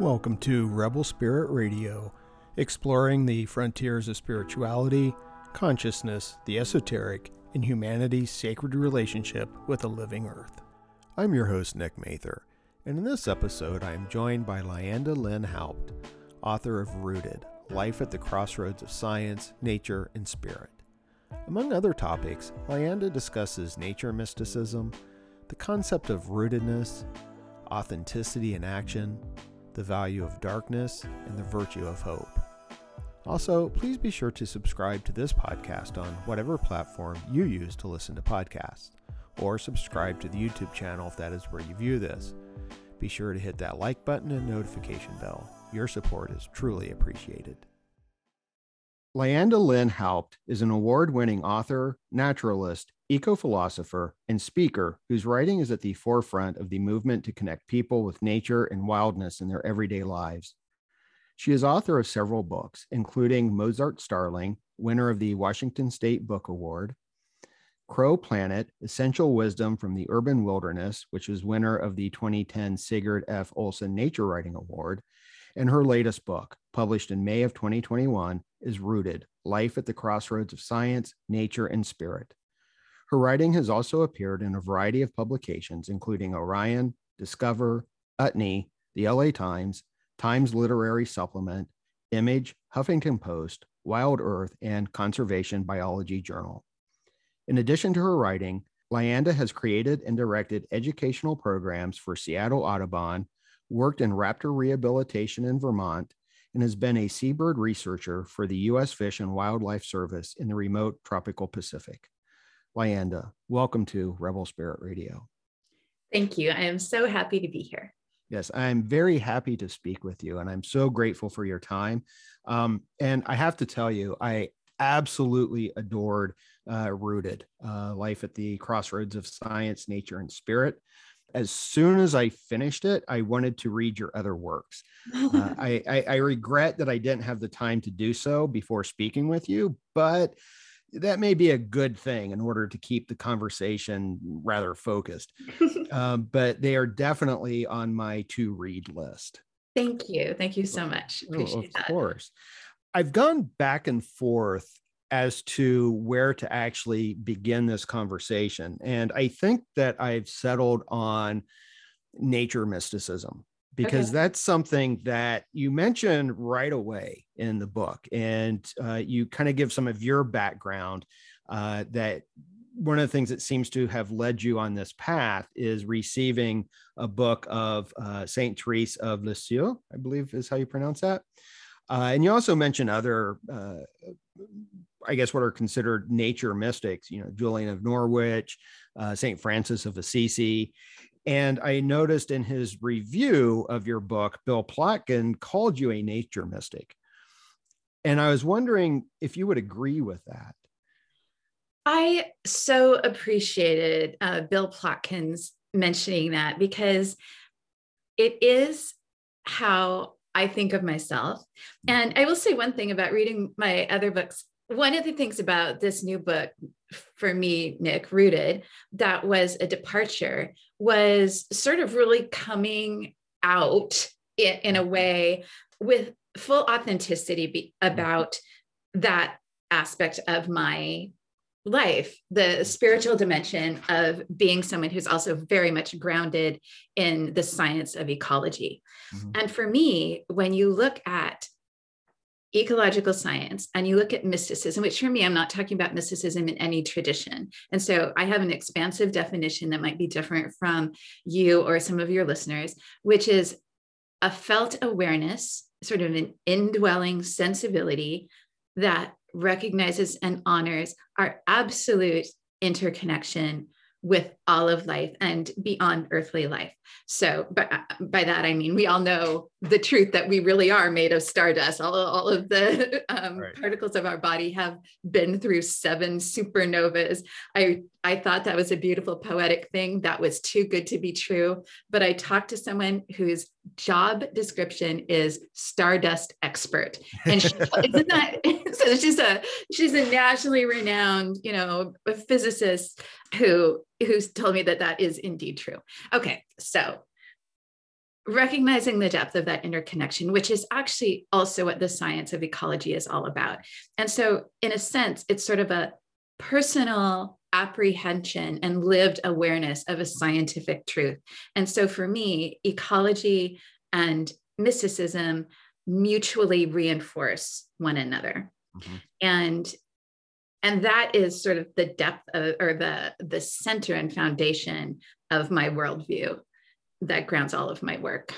Welcome to Rebel Spirit Radio, exploring the frontiers of spirituality, consciousness, the esoteric, and humanity's sacred relationship with the living earth. I'm your host, Nick Mather, and in this episode, I am joined by Lyanda Lynn Haupt, author of Rooted Life at the Crossroads of Science, Nature, and Spirit. Among other topics, Lyanda discusses nature mysticism, the concept of rootedness, authenticity in action, the value of darkness, and the virtue of hope. Also, please be sure to subscribe to this podcast on whatever platform you use to listen to podcasts, or subscribe to the YouTube channel if that is where you view this. Be sure to hit that like button and notification bell. Your support is truly appreciated. Lyanda Lynn Haupt is an award winning author, naturalist, eco philosopher, and speaker whose writing is at the forefront of the movement to connect people with nature and wildness in their everyday lives. She is author of several books, including Mozart's Starling, winner of the Washington State Book Award, Crow Planet Essential Wisdom from the Urban Wilderness, which was winner of the 2010 Sigurd F. Olson Nature Writing Award, and her latest book, published in May of 2021, is Rooted Life at the Crossroads of Science, Nature, and Spirit. Her writing has also appeared in a variety of publications, including Orion, Discover, Utne, the LA Times, Times Literary Supplement, Image, Huffington Post, Wild Earth, and Conservation Biology Journal. In addition to her writing, Lyanda has created and directed educational programs for Seattle Audubon, worked in raptor rehabilitation in Vermont, and has been a seabird researcher for the U.S. Fish and Wildlife Service in the remote tropical Pacific. Lyanda, welcome to Rebel Spirit Radio. Thank you. I am so happy to be here. Yes, I'm very happy to speak with you, and I'm so grateful for your time. Um, and I have to tell you, I absolutely adored uh, Rooted uh, Life at the Crossroads of Science, Nature, and Spirit. As soon as I finished it, I wanted to read your other works. Uh, I, I, I regret that I didn't have the time to do so before speaking with you, but that may be a good thing in order to keep the conversation rather focused. um, but they are definitely on my to read list. Thank you. Thank you so much. Appreciate oh, of that. course. I've gone back and forth as to where to actually begin this conversation. And I think that I've settled on nature mysticism because okay. that's something that you mentioned right away in the book and uh, you kind of give some of your background uh, that one of the things that seems to have led you on this path is receiving a book of uh, saint therese of lisieux i believe is how you pronounce that uh, and you also mention other uh, i guess what are considered nature mystics you know julian of norwich uh, saint francis of assisi and I noticed in his review of your book, Bill Plotkin called you a nature mystic. And I was wondering if you would agree with that. I so appreciated uh, Bill Plotkin's mentioning that because it is how I think of myself. And I will say one thing about reading my other books. One of the things about this new book for me, Nick, Rooted, that was a departure was sort of really coming out in, in a way with full authenticity about that aspect of my life, the spiritual dimension of being someone who's also very much grounded in the science of ecology. Mm-hmm. And for me, when you look at ecological science and you look at mysticism, which for me, I'm not talking about mysticism in any tradition. And so I have an expansive definition that might be different from you or some of your listeners, which is a felt awareness, sort of an indwelling sensibility that recognizes and honors our absolute interconnection with all of life and beyond earthly life. So, but uh, by that I mean we all know the truth that we really are made of stardust. All, all of the um, right. particles of our body have been through seven supernovas. I I thought that was a beautiful poetic thing. That was too good to be true. But I talked to someone whose job description is stardust expert, and she, isn't that so? She's a she's a nationally renowned, you know, physicist who who's told me that that is indeed true. Okay, so recognizing the depth of that interconnection, which is actually also what the science of ecology is all about. And so, in a sense, it's sort of a personal apprehension and lived awareness of a scientific truth. And so, for me, ecology and mysticism mutually reinforce one another. Mm-hmm. And and that is sort of the depth of, or the the center and foundation of my worldview that grounds all of my work.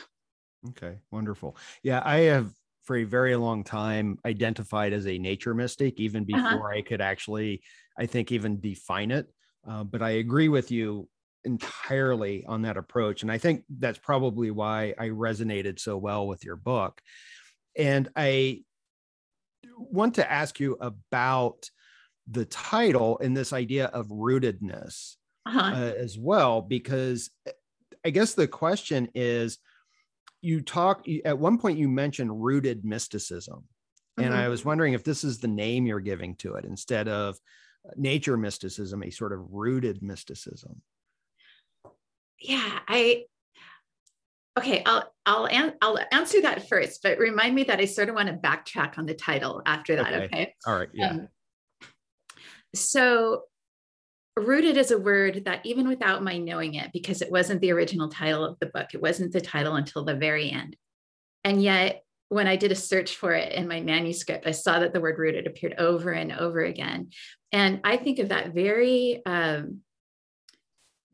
Okay, wonderful. Yeah, I have for a very long time identified as a nature mystic, even uh-huh. before uh-huh. I could actually, I think, even define it. Uh, but I agree with you entirely on that approach. And I think that's probably why I resonated so well with your book. And I want to ask you about the title and this idea of rootedness uh-huh. uh, as well, because I guess the question is you talk at one point you mentioned rooted mysticism. And mm-hmm. I was wondering if this is the name you're giving to it instead of nature mysticism, a sort of rooted mysticism. Yeah, I okay, I'll I'll an, I'll answer that first, but remind me that I sort of want to backtrack on the title after that. Okay. okay? All right. Yeah. Um, so rooted is a word that even without my knowing it because it wasn't the original title of the book it wasn't the title until the very end and yet when i did a search for it in my manuscript i saw that the word rooted appeared over and over again and i think of that very um,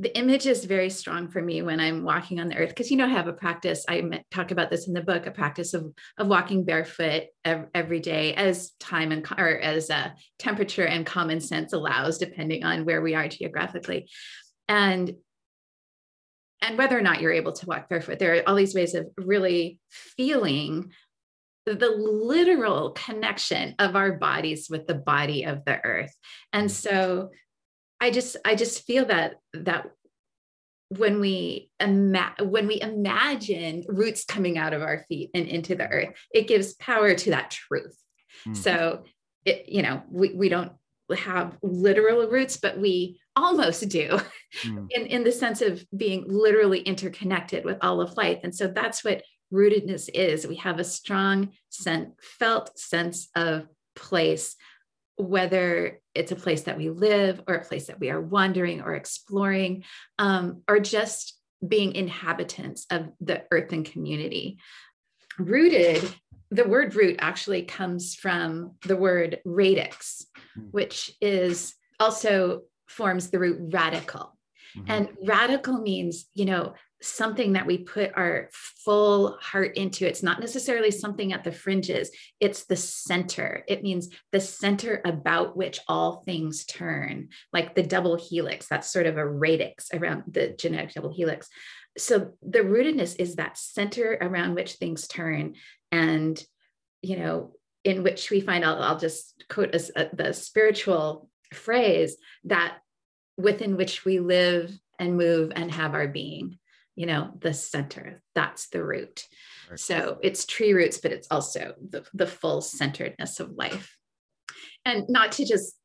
the image is very strong for me when I'm walking on the earth because you know I have a practice. I talk about this in the book, a practice of of walking barefoot every day as time and or as a uh, temperature and common sense allows, depending on where we are geographically, and and whether or not you're able to walk barefoot. There are all these ways of really feeling the literal connection of our bodies with the body of the earth, and so I just I just feel that that when we ima- when we imagine roots coming out of our feet and into the earth, it gives power to that truth. Mm. So it, you know, we, we don't have literal roots, but we almost do mm. in, in the sense of being literally interconnected with all of life. And so that's what rootedness is. We have a strong sense, felt sense of place whether it's a place that we live or a place that we are wandering or exploring, um, or just being inhabitants of the earthen community. Rooted, the word root actually comes from the word radix, hmm. which is also forms the root radical. Mm-hmm. And radical means, you know, something that we put our full heart into. It's not necessarily something at the fringes, it's the center. It means the center about which all things turn, like the double helix. That's sort of a radix around the genetic double helix. So the rootedness is that center around which things turn. And, you know, in which we find, I'll, I'll just quote a, a, uh, the spiritual phrase that within which we live and move and have our being you know the center that's the root. Right. so it's tree roots but it's also the, the full centeredness of life. And not to just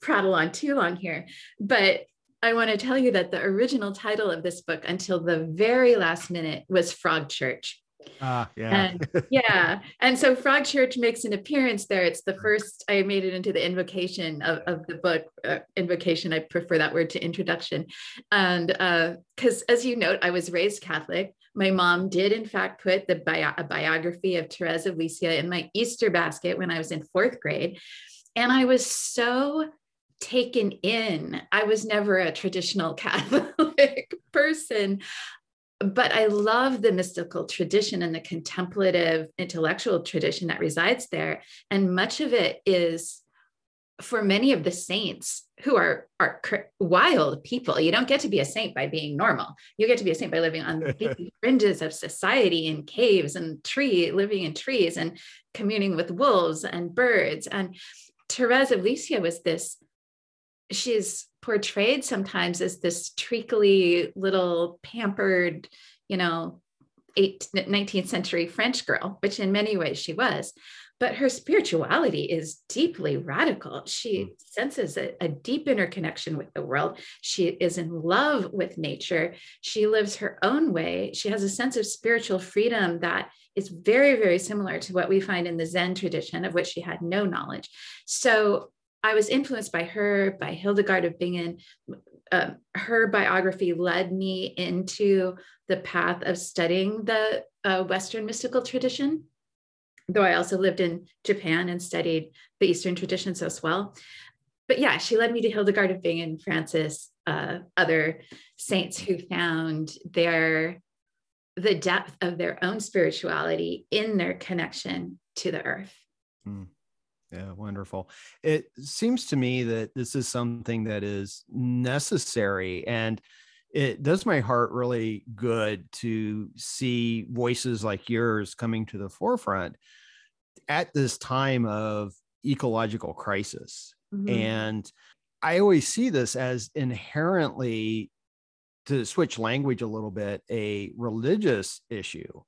prattle on too long here but i want to tell you that the original title of this book until the very last minute was frog church Ah, yeah. And, yeah. And so Frog Church makes an appearance there. It's the first, I made it into the invocation of, of the book. Uh, invocation, I prefer that word to introduction. And because, uh, as you note, I was raised Catholic. My mom did, in fact, put the bio- a biography of Therese of Lisieux in my Easter basket when I was in fourth grade. And I was so taken in. I was never a traditional Catholic person but I love the mystical tradition and the contemplative intellectual tradition that resides there. And much of it is for many of the saints who are are wild people. You don't get to be a saint by being normal. You get to be a saint by living on the fringes of society in caves and tree, living in trees and communing with wolves and birds. And Therese of Lisieux was this she's portrayed sometimes as this treacly little pampered, you know, 18th, 19th century French girl, which in many ways she was. but her spirituality is deeply radical. She Mm. senses a, a deep interconnection with the world. She is in love with nature. She lives her own way. She has a sense of spiritual freedom that is very, very similar to what we find in the Zen tradition, of which she had no knowledge. So I was influenced by her, by Hildegard of Bingen. Um, her biography led me into the path of studying the uh, Western mystical tradition though I also lived in Japan and studied the Eastern traditions as well. But yeah, she led me to Hildegard of Bingen, Francis, uh, other saints who found their the depth of their own spirituality in their connection to the earth. Mm. Yeah, wonderful. It seems to me that this is something that is necessary and it does my heart really good to see voices like yours coming to the forefront at this time of ecological crisis. Mhm. And I always see this as inherently, to switch language a little bit, a religious issue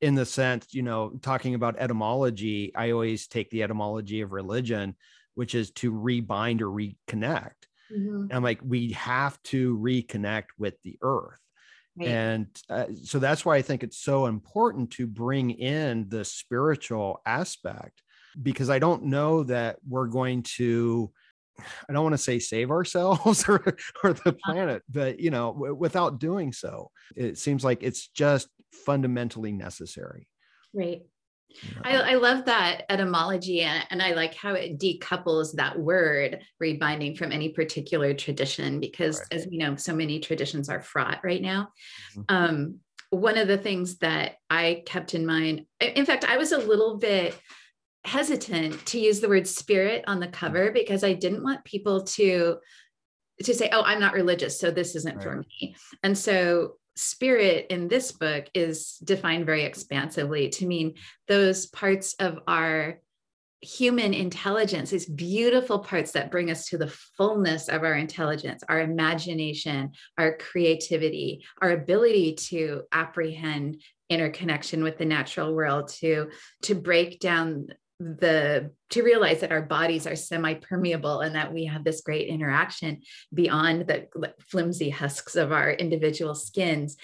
in the sense, you know, talking about etymology, I always take the etymology of religion, which is to rebind or reconnect. Mhm. I'm like, we have to reconnect with the earth. Right. And uh, so that's why I think it's so important to bring in the spiritual aspect because I don't know that we're going to, I don't want to say save ourselves or, or the planet, but you know, w- without doing so, it seems like it's just fundamentally necessary. right. I, I love that etymology and, and I like how it decouples that word rebinding from any particular tradition because Right. as we know, so many traditions are fraught right now. Mhm. Um, one of the things that I kept in mind, in in fact, I was a little bit hesitant to use the word spirit on the cover because I didn't want people to to say, oh, I'm not religious, so this isn't for me. And so spirit in this book is defined very expansively to mean those parts of our human intelligence, these beautiful parts that bring us to the fullness of our intelligence, our imagination, our creativity, our ability to apprehend interconnection with the natural world, to, to break down the to realize that our bodies are semi-permeable and that we have this great interaction beyond the flimsy husks of our individual skins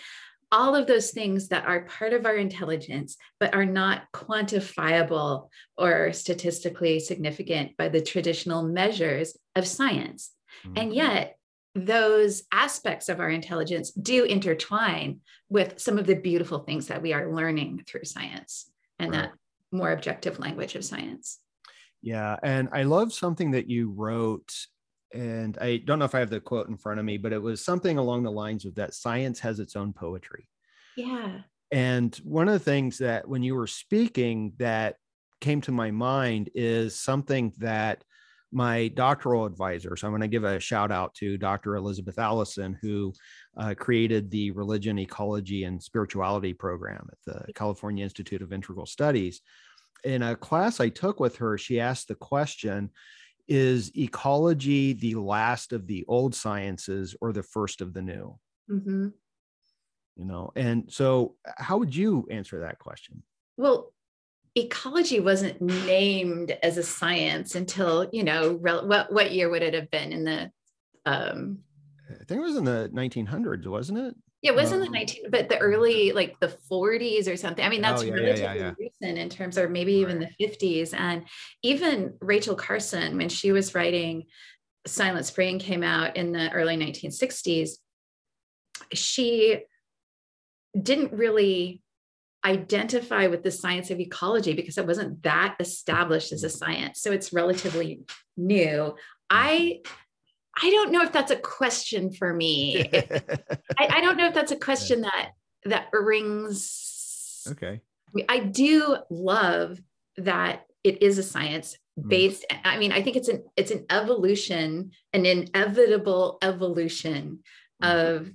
all of those things that are part of our intelligence but are not quantifiable or statistically significant by the traditional measures of science Mhm. and yet those aspects of our intelligence do intertwine with some of the beautiful things that we are learning through science and Right. that more objective language of science Yeah. And I love something that you wrote. And I don't know if I have the quote in front of me, but it was something along the lines of that science has its own poetry. yeah And one of the things that when you were speaking that came to my mind is something that my doctoral advisor, so I'm going to give a shout out to Dr. Elizabeth Allison, who uh, created the Religion, Ecology, and Spirituality program at the California Institute of Integral Studies. In a class I took with her, she asked the question Is ecology the last of the old sciences or the first of the new? hmm You know, and so how would you answer that question? well ecology wasn't named as a science until you know rel- what what year would it have been in the um I think it was in the 1900s, wasn't it? yeah it was in the Um, 19 but the early like the 40s or something. I mean that's Oh, yeah, relatively yeah, yeah. recent in terms of maybe even the 50s and even rachel carson when she was writing silent spring came out in the early 1960s she didn't really identify with the science of ecology because it wasn't that established as a science. So it's relatively new. I i don't know if that's a question for me I, I don't know if that's a question that that rings okay. i do love that it is a science Mm. based i mean i think it's an it's an evolution an inevitable evolution Mm. of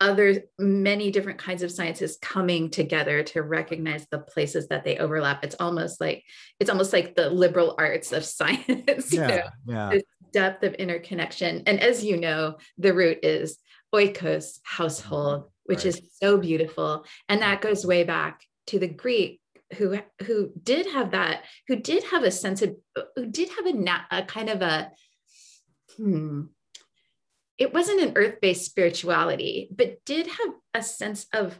other many different kinds of sciences coming together to recognize the places that they overlap it's almost like it's almost like the liberal arts of science you know? Yeah. Yeah. Depth of interconnection. And as you know the root is oikos household which Right. is so beautiful. And that goes way back to the greek who who did have that who did have a sense of who did have a, a kind of a hmm it wasn't an earth-based spirituality but did have a sense of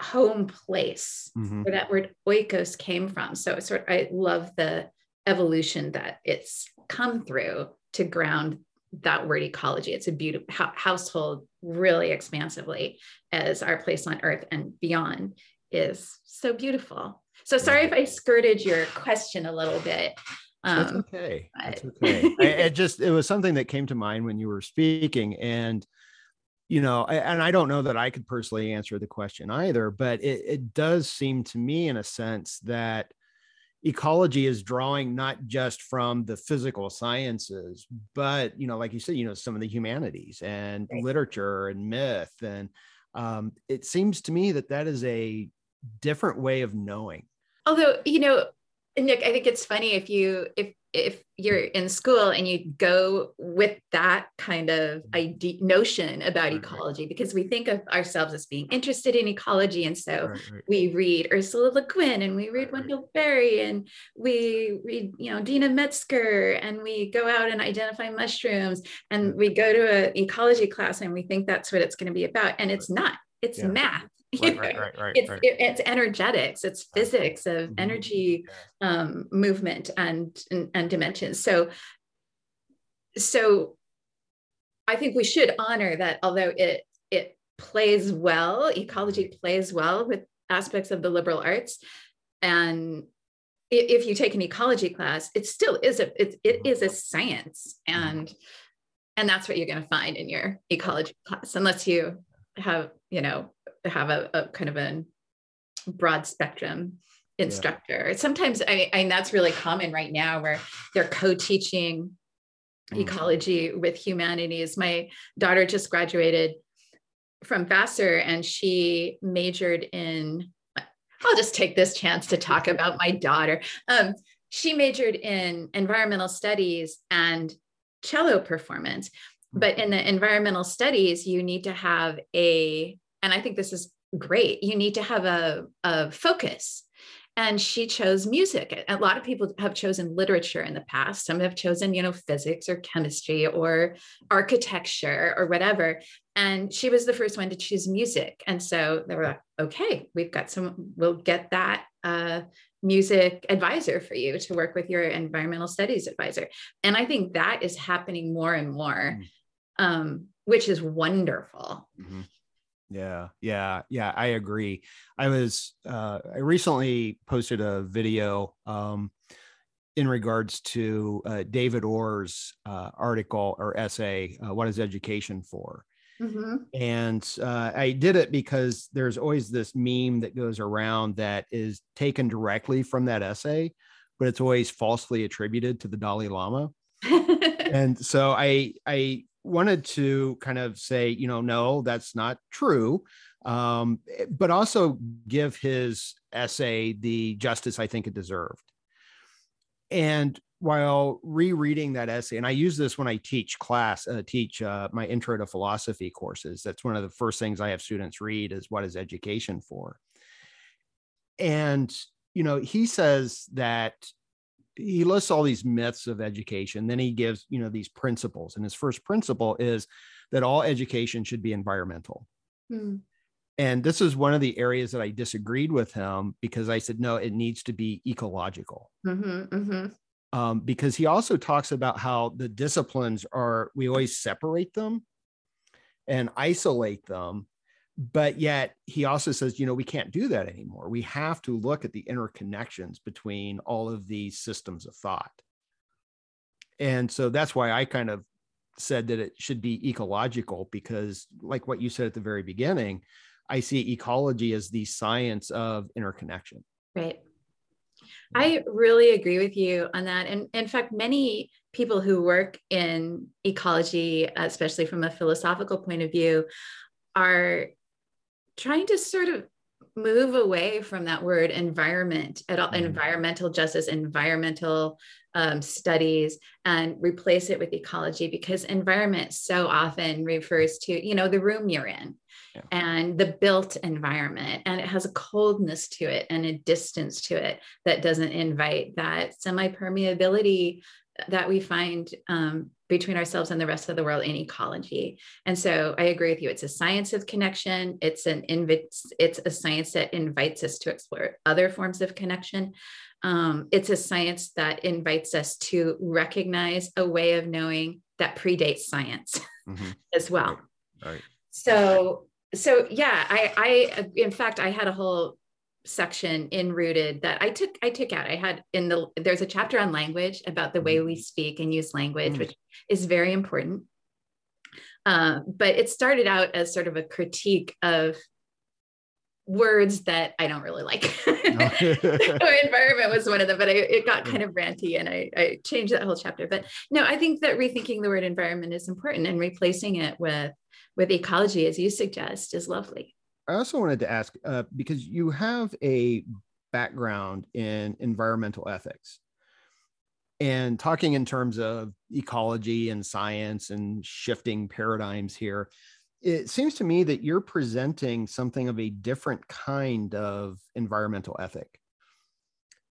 home place mm-hmm. where that word oikos came from. So sort of, i love the evolution that it's come through to ground that word ecology. It's a beautiful household really expansively as our place on earth and beyond is so beautiful. So sorry if i skirted your question a little bit. Um, that's okay. That's okay. I, it just it was something that came to mind when you were speaking and you know, and I don't know that I could personally answer the question either, but it, it does seem to me, in a sense, that ecology is drawing not just from the physical sciences, but you know, like you said, you know, some of the humanities and right. literature and myth, and um, it seems to me that that is a different way of knowing. Although, you know, Nick, I think it's funny if you if if you're in school and you go with that kind of mm-hmm. idea notion about right, ecology right. because we think of ourselves as being interested in ecology and so right, we read ursula le guin and we read wendell berry and we read you know Deena metzger and we go out and identify mushrooms and we go to an ecology class and we think that's what it's going to be about and it's not. It's yeah. math Right, right, right, right, it's, right. It, it's energetics, it's physics of mm-hmm. energy um, movement and, and, and dimensions. So, so I think we should honor that. Although it it plays well, ecology mm-hmm. plays well with aspects of the liberal arts, and if you take an ecology class, it still is a it, it is a science, mm-hmm. and and that's what you're going to find in your ecology class, unless you have you know have a, a kind of a broad spectrum instructor. Yeah. Sometimes I, I mean that's really common right now where they're co-teaching mm. ecology with humanities. My daughter just graduated from Vassar and she majored in I'll just take this chance to talk about my daughter. Um, she majored in environmental studies and cello performance. But in the environmental studies, you need to have a and I think this is great. You need to have a, a focus. And she chose music. A lot of people have chosen literature in the past. Some have chosen, you know, physics or chemistry or architecture or whatever. And she was the first one to choose music. And so they were like, okay, we've got some, we'll get that uh, music advisor for you to work with your environmental studies advisor. And I think that is happening more and more, mm. um, which is wonderful. Mm-hmm. Yeah, yeah, yeah. I agree. I was uh, I recently posted a video um, in regards to uh, David Orr's uh, article or essay, uh, "What is Education for?" Mm-hmm. And uh, I did it because there's always this meme that goes around that is taken directly from that essay, but it's always falsely attributed to the Dalai Lama. and so I I wanted to kind of say, you know, no, that's not true, um, eh, but also give his essay the justice I think it deserved. And while rereading that essay, and I use this when I teach class, uh, teach uh, my intro to philosophy courses. That's one of the first things I have students read is what is education for. And you know, he says that he lists all these myths of education then he gives you know these principles and his first principle is that all education should be environmental hmm. and this is one of the areas that i disagreed with him because i said no it needs to be ecological mm-hmm, mm-hmm. Um, because he also talks about how the disciplines are we always separate them and isolate them but yet he also says you know we can't do that anymore. We have to look at the interconnections between all of these systems of thought. And so that's why i kind of said that it should be ecological because like what you said at the very beginning i see ecology as the science of interconnection. Right. I really agree with you on that. And in fact many people who work in ecology especially from a philosophical point of view are trying to sort of move away from that word environment at all mm. environmental justice environmental um, studies and replace it with ecology because environment so often refers to you know the room you're in yeah. and the built environment. And it has a coldness to it and a distance to it that doesn't invite that semi permeability that we find um, between ourselves and the rest of the world in ecology. And so I agree with you. It's a science of connection. It's an invi- it's a science that invites us to explore other forms of connection. Um, it's a science that invites us to recognize a way of knowing that predates science mm-hmm. as well. Right. right. So so yeah, I I in fact I had a whole section in rooted that i took i took out i had in the there's a chapter on language about the way we mm. speak and use language mm. which is very important uh, but it started out as sort of a critique of words that i don't really like oh. environment was one of them but I, it got kind of ranty and I, I changed that whole chapter but no i think that rethinking the word environment is important and replacing it with with ecology as you suggest is lovely I also wanted to ask uh, because you have a background in environmental ethics. And talking in terms of ecology and science and shifting paradigms here it seems to me that you're presenting something of a different kind of environmental ethic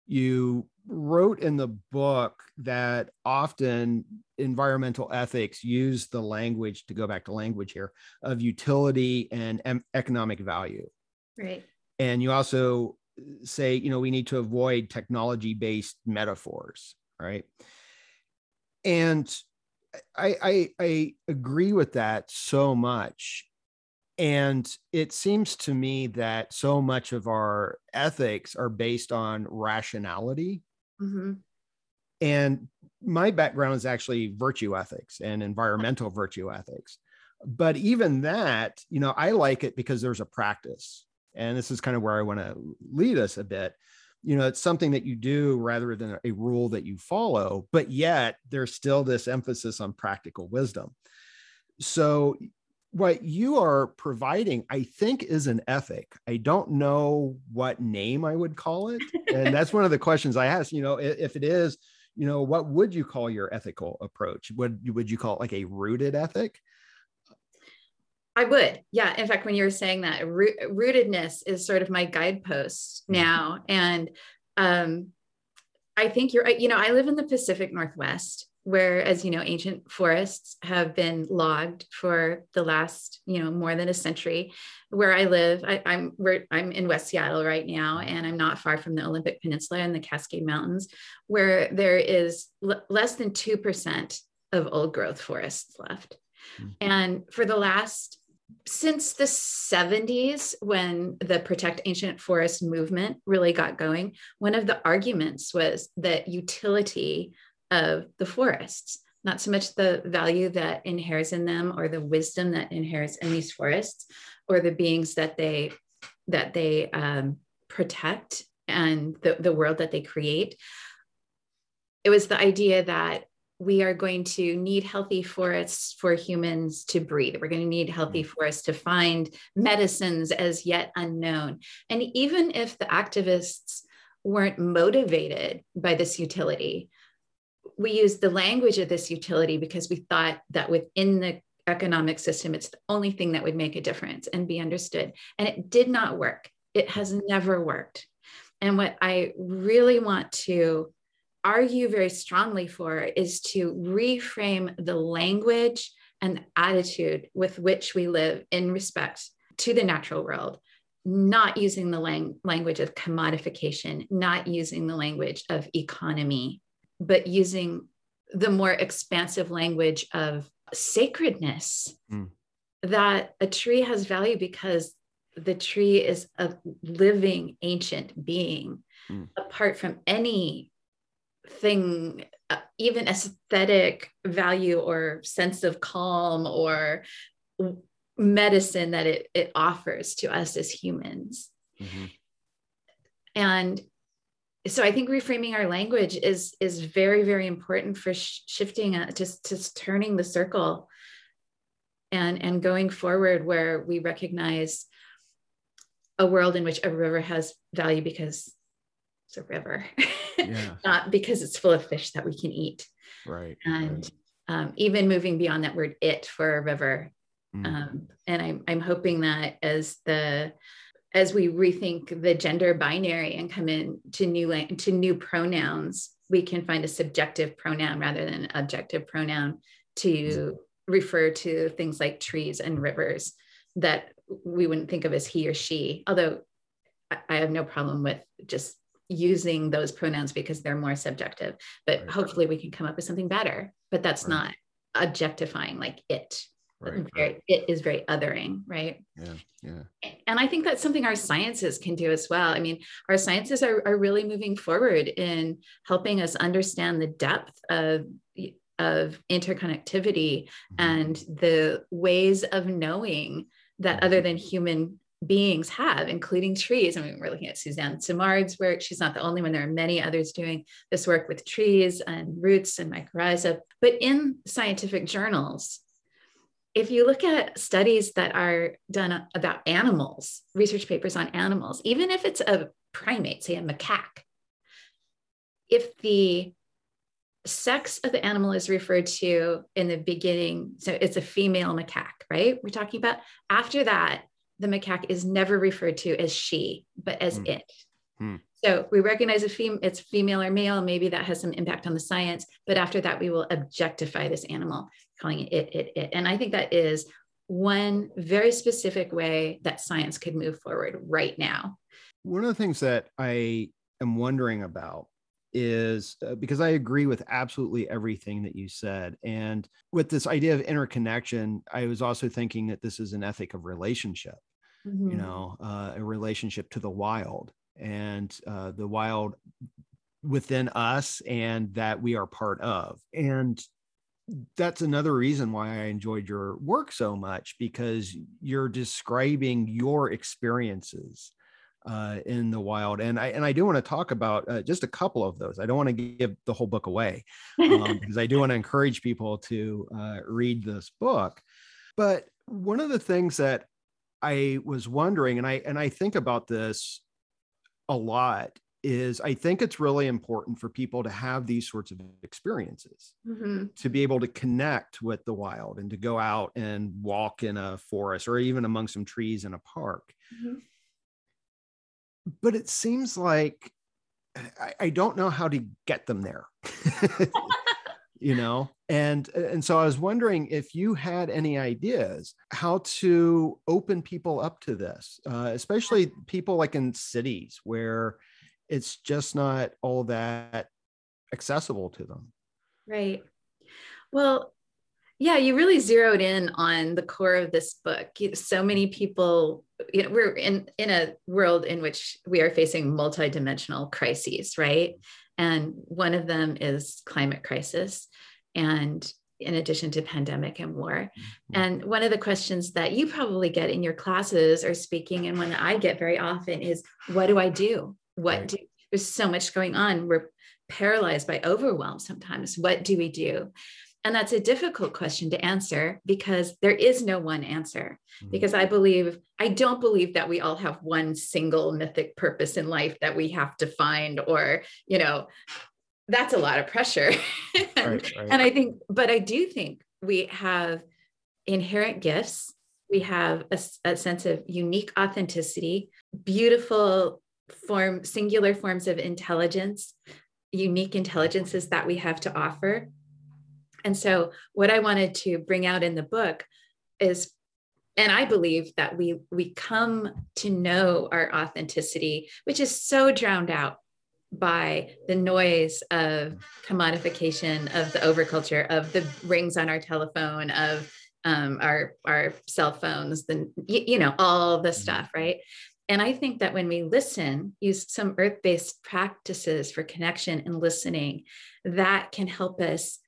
you wrote in the book that often environmental ethics use the language to go back to language here of utility and em- economic value. Right. And you also say you know we need to avoid technology based metaphors right? And I, I i agree with that so much and it seems to me that so much of our ethics are based on rationality. Mm-hmm. And my background is actually virtue ethics and environmental virtue ethics. But even that, you know, I like it because there's a practice. And this is kind of where I want to lead us a bit. You know, it's something that you do rather than a rule that you follow, but yet there's still this emphasis on practical wisdom. So what you are providing, I think, is an ethic. I don't know what name I would call it. And that's one of the questions I ask. You know, if it is, you know, what would you call your ethical approach? Would would you call it like a rooted ethic? I would. Yeah. In fact, when you were saying that, root, rootedness is sort of my guidepost mm-hmm. now. And um, I think you're, you know, I live in the Pacific Northwest where as you know ancient forests have been logged for the last you know more than a century. Where i live I, am I'm, I'm in west seattle right now and i'm not far from the olympic peninsula and the cascade mountains where there is l- less than 2% of old growth forests left. Mm-hmm. and for the last since the 70s when the protect ancient forest movement really got going one of the arguments was that utility of the forests, not so much the value that inheres in them or the wisdom that inheres in these forests or the beings that they that they um, protect and the, the world that they create. It was the idea that we are going to need healthy forests for humans to breathe. We're going to need healthy mm. forests to find medicines as yet unknown. And even if the activists weren't motivated by this utility, we used the language of this utility because we thought that within the economic system, it's the only thing that would make a difference and be understood. And it did not work. It has never worked. And what I really want to argue very strongly for is to reframe the language and attitude with which we live in respect to the natural world not using the lang- language of commodification, not using the language of economy, but using the more expansive language of sacredness mm. that a tree has value because the tree is a living ancient being mm. apart from any thing uh, even aesthetic value or sense of calm or medicine that it, it offers to us as humans mm-hmm. and so I think reframing our language is is very very important for sh- shifting uh, just just turning the circle and and going forward where we recognize a world in which a river has value because it's a river yeah. not because it's full of fish that we can eat right and right. Um, even moving beyond that word it for a river Mm. Um, and I'm, I'm hoping that as the as we rethink the gender binary and come in to new to new pronouns, we can find a subjective pronoun rather than an objective pronoun to refer to things like trees and rivers that we wouldn't think of as he or she. Although I have no problem with just using those pronouns because they're more subjective. But right. hopefully we can come up with something better. But that's right. not objectifying like it. Right, very, right. It is very othering, right? Yeah, yeah. And I think that's something our sciences can do as well. I mean, our sciences are, are really moving forward in helping us understand the depth of of interconnectivity mm-hmm. and the ways of knowing that other than human beings have, including trees. I mean, we're looking at Suzanne Simard's work. She's not the only one. There are many others doing this work with trees and roots and mycorrhiza. But in scientific journals, if you look at studies that are done about animals, research papers on animals, even if it's a primate, say a macaque, if the sex of the animal is referred to in the beginning, so it's a female macaque, right? We're talking about after that, the macaque is never referred to as she, but as mm. it. Mm. So we recognize a fem- it's female or male. Maybe that has some impact on the science, but after that, we will objectify this animal, calling it it, it, it. And I think that is one very specific way that science could move forward right now. One of the things that I am wondering about is uh, because I agree with absolutely everything that you said. And with this idea of interconnection, I was also thinking that this is an ethic of relationship, mm-hmm. you know, uh, a relationship to the wild and uh, the wild within us and that we are part of. And that's another reason why I enjoyed your work so much because you're describing your experiences uh, in the wild. And I and I do want to talk about uh, just a couple of those. I don't want to give the whole book away um, because I do want to encourage people to uh, read this book. But one of the things that I was wondering, and I and I think about this a lot, is I think it's really important for people to have these sorts of experiences mm-hmm. to be able to connect with the wild and to go out and walk in a forest or even among some trees in a park. Mm-hmm but it seems like I, I don't know how to get them there. you know and and so i was wondering if you had any ideas how to open people up to this uh, especially people like in cities where it's just not all that accessible to them right well yeah, you really zeroed in on the core of this book. So many people, you know, we're in in a world in which we are facing multidimensional crises, right? And one of them is climate crisis, and in addition to pandemic and war. Mm-hmm. And one of the questions that you probably get in your classes or speaking, and one that I get very often is, "What do I do? What right. do?" There's so much going on. We're paralyzed by overwhelm sometimes. What do we do? And that's a difficult question to answer because there is no one answer. Mm-hmm. Because I believe, I don't believe that we all have one single mythic purpose in life that we have to find, or, you know, that's a lot of pressure. and, right, right. and I think, but I do think we have inherent gifts. We have a, a sense of unique authenticity, beautiful form, singular forms of intelligence, unique intelligences that we have to offer and so, what I wanted to bring out in the book is and i believe that we we come to know our authenticity which is so drowned out by the noise of commodification of the overculture of the rings on our telephone of um, our our cell phones the you, know all the mm-hmm. stuff right and i think that when we listen use some earth-based practices for connection and listening that can help us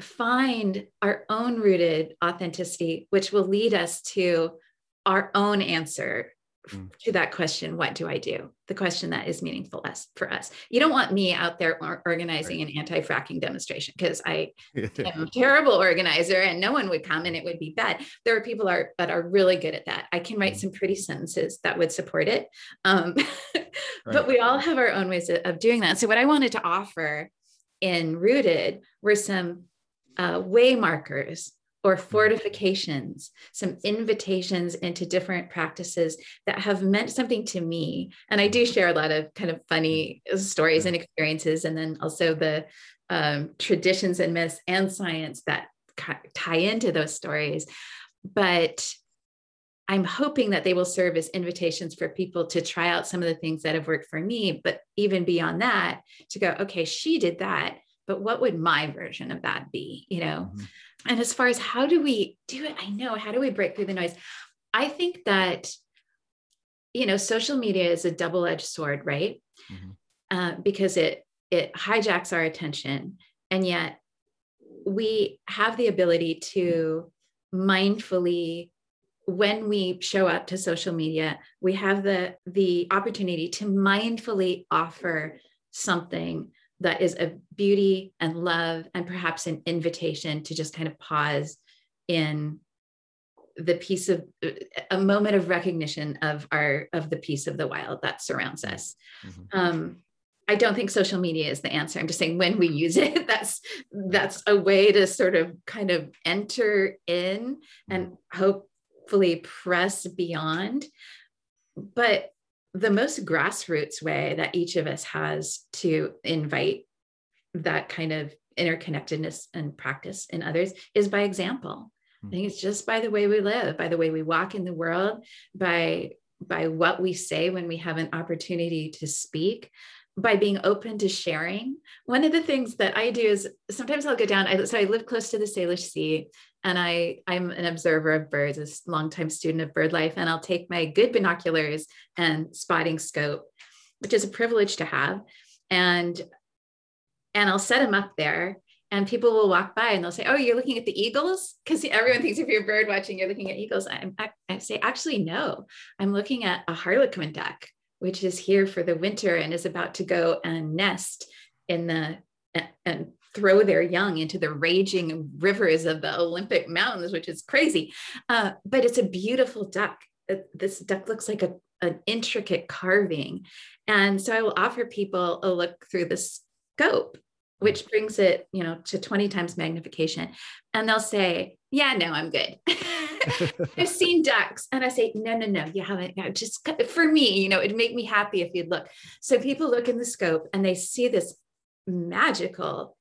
find our own rooted authenticity, which will lead us to our own answer mm. to that question what do I do? The question that is meaningful us, for us. You don't want me out there organizing right. an anti fracking demonstration because I am a terrible organizer and no one would come and it would be bad. There are people are, that are really good at that. I can write mm. some pretty sentences that would support it. Um, right. But we all have our own ways of, of doing that. So, what I wanted to offer in Rooted were some uh, way markers or fortifications, some invitations into different practices that have meant something to me. And I do share a lot of kind of funny stories and experiences, and then also the um, traditions and myths and science that tie into those stories. But I'm hoping that they will serve as invitations for people to try out some of the things that have worked for me. But even beyond that, to go, okay, she did that, but what would my version of that be? You know? Mm-hmm. And as far as how do we do it, I know, how do we break through the noise? I think that, you know, social media is a double edged sword, right? Mm-hmm. Uh, because it, it hijacks our attention. And yet we have the ability to mindfully when we show up to social media we have the the opportunity to mindfully offer something that is of beauty and love and perhaps an invitation to just kind of pause in the piece of a moment of recognition of our of the piece of the wild that surrounds us mm-hmm. um, i don't think social media is the answer i'm just saying when we use it that's that's a way to sort of kind of enter in and mm-hmm. hopefully press beyond but the most grassroots way that each of us has to invite that kind of interconnectedness and practice in others is by example. I hmm. think it's just by the way we live, by the way we walk in the world, by by what we say when we have an opportunity to speak, by being open to sharing. One of the things that I do is sometimes I'll go down. I, so I live close to the Salish Sea, and I I'm an observer of birds, a longtime student of bird life, and I'll take my good binoculars and spotting scope, which is a privilege to have, and and I'll set them up there. And people will walk by and they'll say, "Oh, you're looking at the eagles," because everyone thinks if you're bird watching, you're looking at eagles. I, I, I say, actually, no, I'm looking at a harlequin duck which is here for the winter and is about to go and nest in the and throw their young into the raging rivers of the Olympic Mountains, which is crazy. Uh, but it's a beautiful duck. Uh, this duck looks like a, an intricate carving. And so I will offer people a look through the scope, which brings it, you know, to 20 times magnification. And they'll say, yeah, no, I'm good. I've seen ducks. And I say, no, no, no, you haven't. Just for me, you know, it'd make me happy if you'd look. So people look in the scope and they see this magical,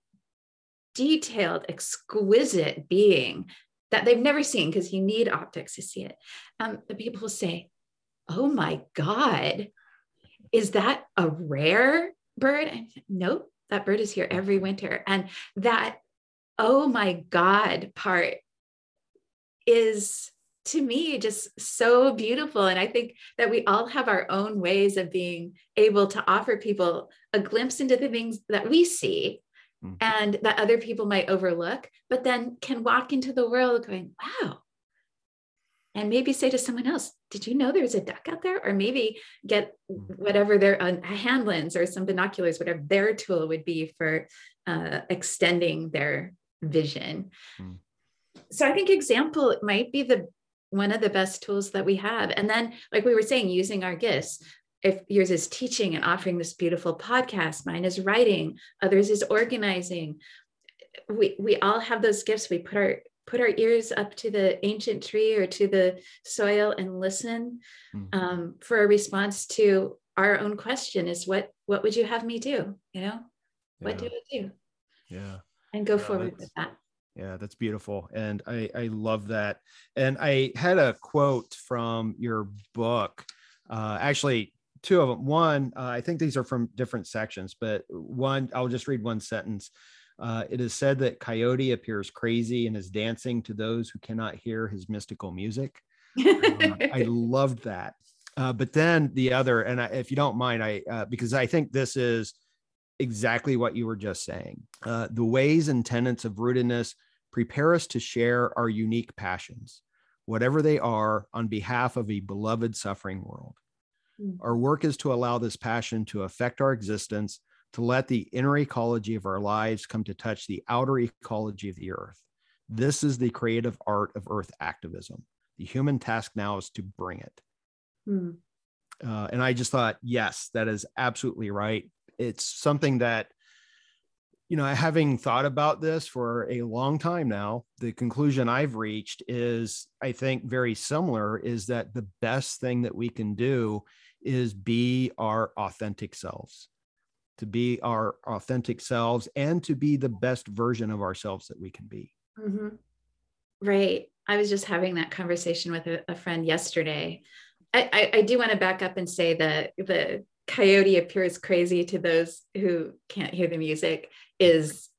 detailed, exquisite being that they've never seen because you need optics to see it. Um, the people will say, oh my God, is that a rare bird? And nope, that bird is here every winter. And that, oh my God part is to me just so beautiful. And I think that we all have our own ways of being able to offer people a glimpse into the things that we see mm-hmm. and that other people might overlook, but then can walk into the world going, wow. And maybe say to someone else, did you know there's a duck out there? Or maybe get mm-hmm. whatever their a hand lens or some binoculars, whatever their tool would be for uh, extending their vision. Mm so I think example might be the one of the best tools that we have. And then, like we were saying, using our gifts. If yours is teaching and offering this beautiful podcast, mine is writing, others is organizing. We we all have those gifts. We put our put our ears up to the ancient tree or to the soil and listen mm-hmm. um, for a response to our own question is what what would you have me do you know what do i do yeah and go yeah, forward with that yeah, that's beautiful. And I, I love that. And I had a quote from your book, uh, actually, two of them. One, uh, I think these are from different sections, but one, I'll just read one sentence. Uh, it is said that Coyote appears crazy and is dancing to those who cannot hear his mystical music. um, I loved that. Uh, but then the other, and I, if you don't mind, I uh, because I think this is exactly what you were just saying. Uh, the ways and tenets of rootedness prepare us to share our unique passions, whatever they are, on behalf of a beloved suffering world. Mm-hmm. Our work is to allow this passion to affect our existence, to let the inner ecology of our lives come to touch the outer ecology of the earth. This is the creative art of earth activism. The human task now is to bring it. Mm. Uh, and I just thought, yes, that is absolutely right. It's something that you know, having thought about this for a long time now, the conclusion I've reached is I think very similar is that the best thing that we can do is be our authentic selves, to be our authentic selves and to be the best version of ourselves that we can be. Mm-hmm. Right. I was just having that conversation with a, a friend yesterday. I, I, I do want to back up and say that the coyote appears crazy to those who can't hear the music is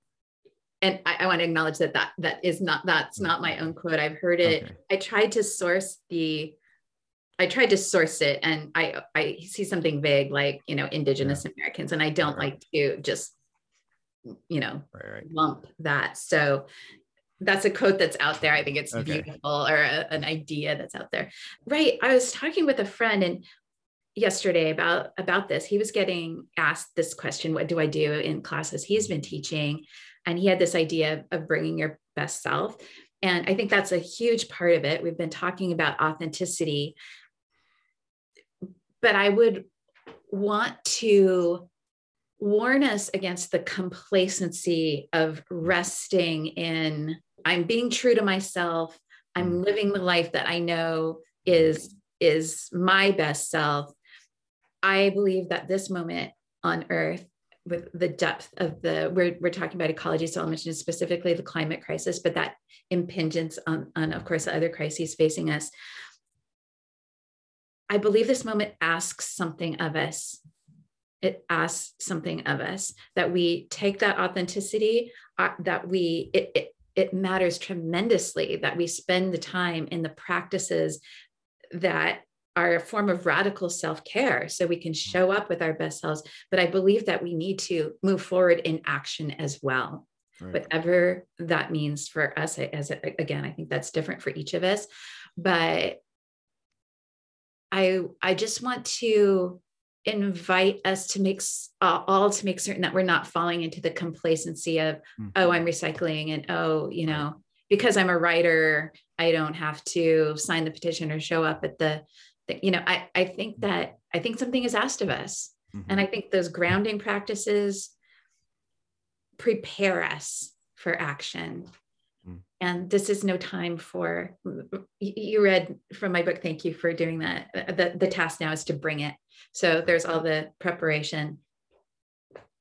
and I, I, want to acknowledge that that that is not that's not my own quote i've heard it okay. i tried to source the i tried to source it and i i see something vague like you know indigenous yeah. americans and i don't right. like to just you know right, right. lump that so that's a quote that's out there i think it's okay. beautiful or a, an idea that's out there right i was talking with a friend and yesterday about about this he was getting asked this question what do i do in classes? He's been teaching and he had this idea of bringing your best self. And i think that's a huge part of it. We've been talking about authenticity. But i would want to warn us against the complacency of resting in i'm being true to myself. I'm mm. living the life that i know is is my best self I believe that this moment on earth with the depth of the we're, we're talking about ecology so i'll mention specifically the climate crisis but that impingence on, on of course the other crises facing us. I believe this moment asks something of us. It asks something of us that we take that authenticity uh, that we it, it it matters tremendously that we spend the time in the practices that are a form of radical self-care so we can show up with our best selves but i believe that we need to move forward in action as well right. whatever that means for us as again i think that's different for each of us but i i just want to invite us to make uh, all to make certain that we're not falling into the complacency of mm-hmm. oh i'm recycling and oh you know because i'm a writer i don't have to sign the petition or show up at the you know i i think that i think something is asked of us. Mm-hmm. and i think those grounding practices prepare us for action. Mm. and this is no time for you read from my book thank you for doing that uh, the, the task now is to bring it. So there's all the preparation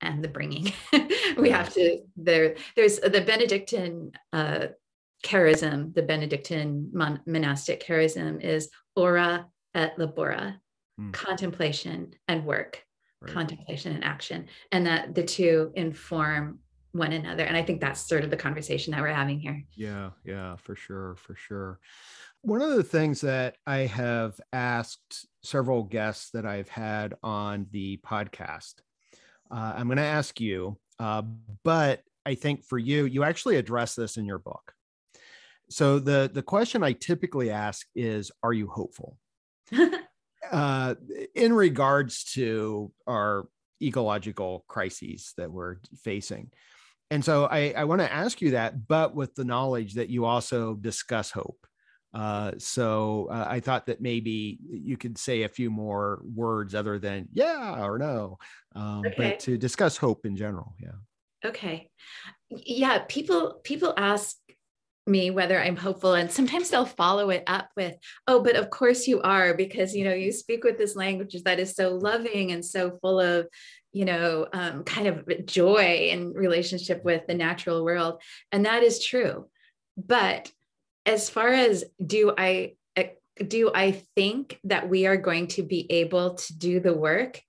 and the bringing. We have to there there's the benedictine uh, charism the benedictine mon- monastic charism is ora et labora, mm. contemplation and work, right. contemplation and action, and that the two inform one another. And I think that's sort of the conversation that we're having here. Yeah, yeah, for sure, for sure. One of the things that I have asked several guests that I've had on the podcast, uh, I'm going to ask you, uh, but I think for you, you actually address this in your book. So the the question I typically ask is, are you hopeful? uh, in regards to our ecological crises that we're facing. And so I, I want to ask you that, but with the knowledge that you also discuss hope. Uh, so uh, I thought that maybe you could say a few more words other than yeah or no, um, okay. but to discuss hope in general. Yeah. Okay. Yeah. People people ask me whether I'm hopeful. And sometimes they'll follow it up with, oh, but of course you are, because you know, you speak with this language that is so loving and so full of, you know, um, kind of joy in relationship with the natural world. And that is true. But as far as do I eh, do I think that we are going to be able to do the work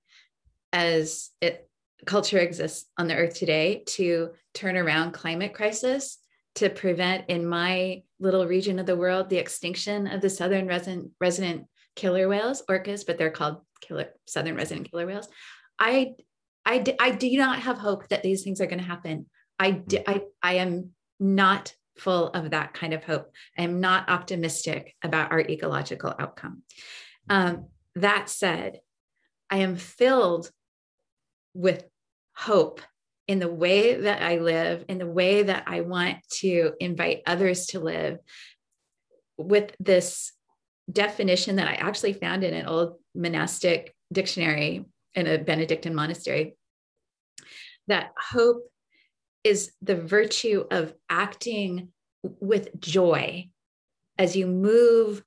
as it culture exists on the earth today to turn around climate crisis to prevent in my little region of the world the extinction of the southern resident, resident killer whales, orcas, but they're called killer southern resident killer whales. I, I, I do not have hope that these things are going to happen. I, I, I am not full of that kind of hope. I am not optimistic about our ecological outcome. Um, that said, I am filled with hope in the way that I live, in the way that I want to invite others to live, with this definition that I actually found in an old monastic dictionary in a Benedictine monastery that hope is the virtue of acting with joy as you move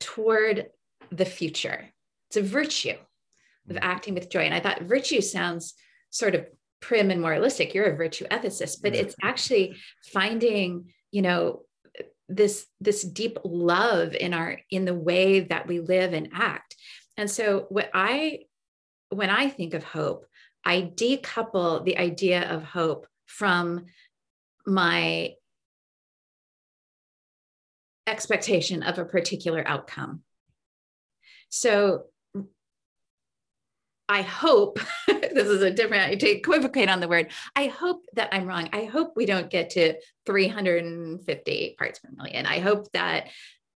toward the future. It's a virtue of mm. acting with joy. And I thought virtue sounds sort of prim and moralistic. You're a virtue ethicist, but it's actually finding, you know, this this deep love in our in the way that we live and act. And so what I when I think of hope, I decouple the idea of hope from my expectation of a particular outcome. So I hope this is a different to equivocate on the word. I hope that I'm wrong. I hope we don't get to 350 parts per million. I hope that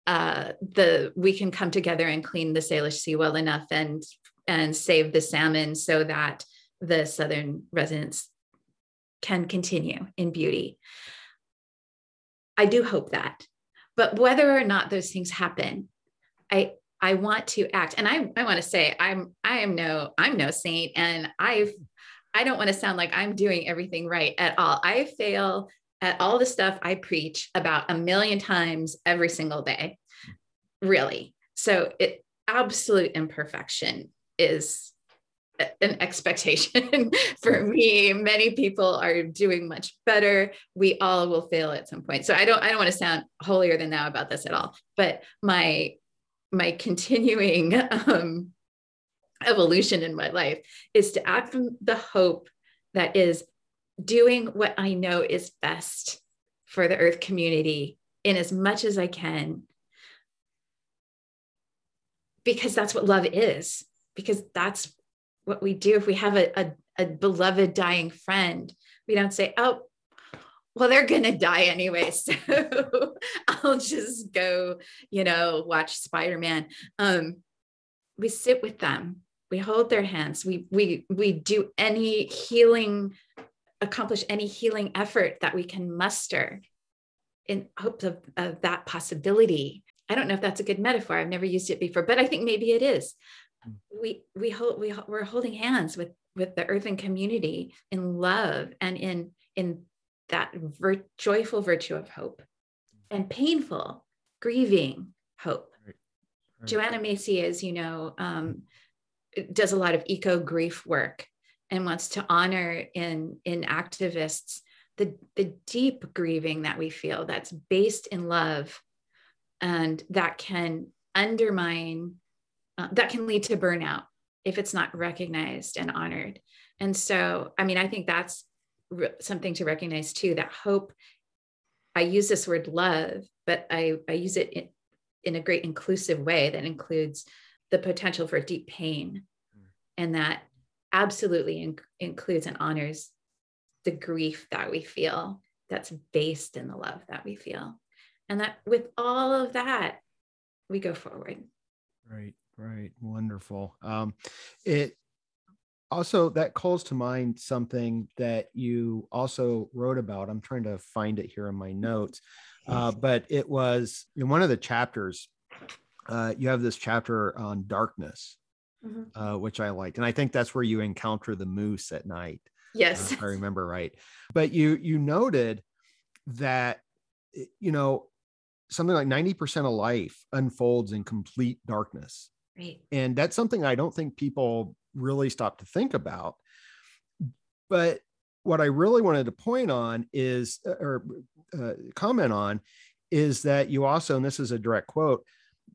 uh, the we can come together and clean the Salish Sea well enough and and save the salmon so that the southern residents can continue in beauty. I do hope that. But whether or not those things happen, I I want to act. And I, I want to say I'm I am no, I'm no saint. And I've I don't want to sound like I'm doing everything right at all. I fail at all the stuff I preach about a million times every single day. Really. So it absolute imperfection is an expectation for me many people are doing much better we all will fail at some point so i don't i don't want to sound holier than thou about this at all but my my continuing um, evolution in my life is to act from the hope that is doing what i know is best for the earth community in as much as i can. Because that's what love is. Because that's what we do. If we have a, a, a beloved dying friend we don't say oh well they're going to die anyway so i'll just go you know watch spider-man. Um, we sit with them. We hold their hands. We we we do any healing accomplish any healing effort that we can muster in hopes of, of that possibility. I don't know if that's a good metaphor. I've never used it before but i think maybe it is. We we hold we we're holding hands with with the earthen community in love and in in that vir- joyful virtue of hope and painful grieving hope right. Right. joanna macy as you know um, does a lot of eco grief work and wants to honor in in activists the the deep grieving that we feel that's based in love and that can undermine uh, that can lead to burnout if it's not recognized and honored. And so, I mean, I think that's re- something to recognize too that hope. I use this word love, but I, I use it in, in a great inclusive way that includes the potential for deep pain. Mm. And that absolutely in, includes and honors the grief that we feel that's based in the love that we feel. And that with all of that, we go forward. Right. Right. Wonderful. Um, it also that calls to mind something that you also wrote about. I'm trying to find it here in my notes, uh, but it was in one of the chapters. Uh, you have this chapter on darkness, mm-hmm. uh, which I liked, and I think that's where you encounter the moose at night. Yes, I remember right. But you you noted that you know something like 90% of life unfolds in complete darkness Right. And that's something I don't think people really stop to think about. But what I really wanted to point on is, uh, or uh, comment on, is that you also, and this is a direct quote,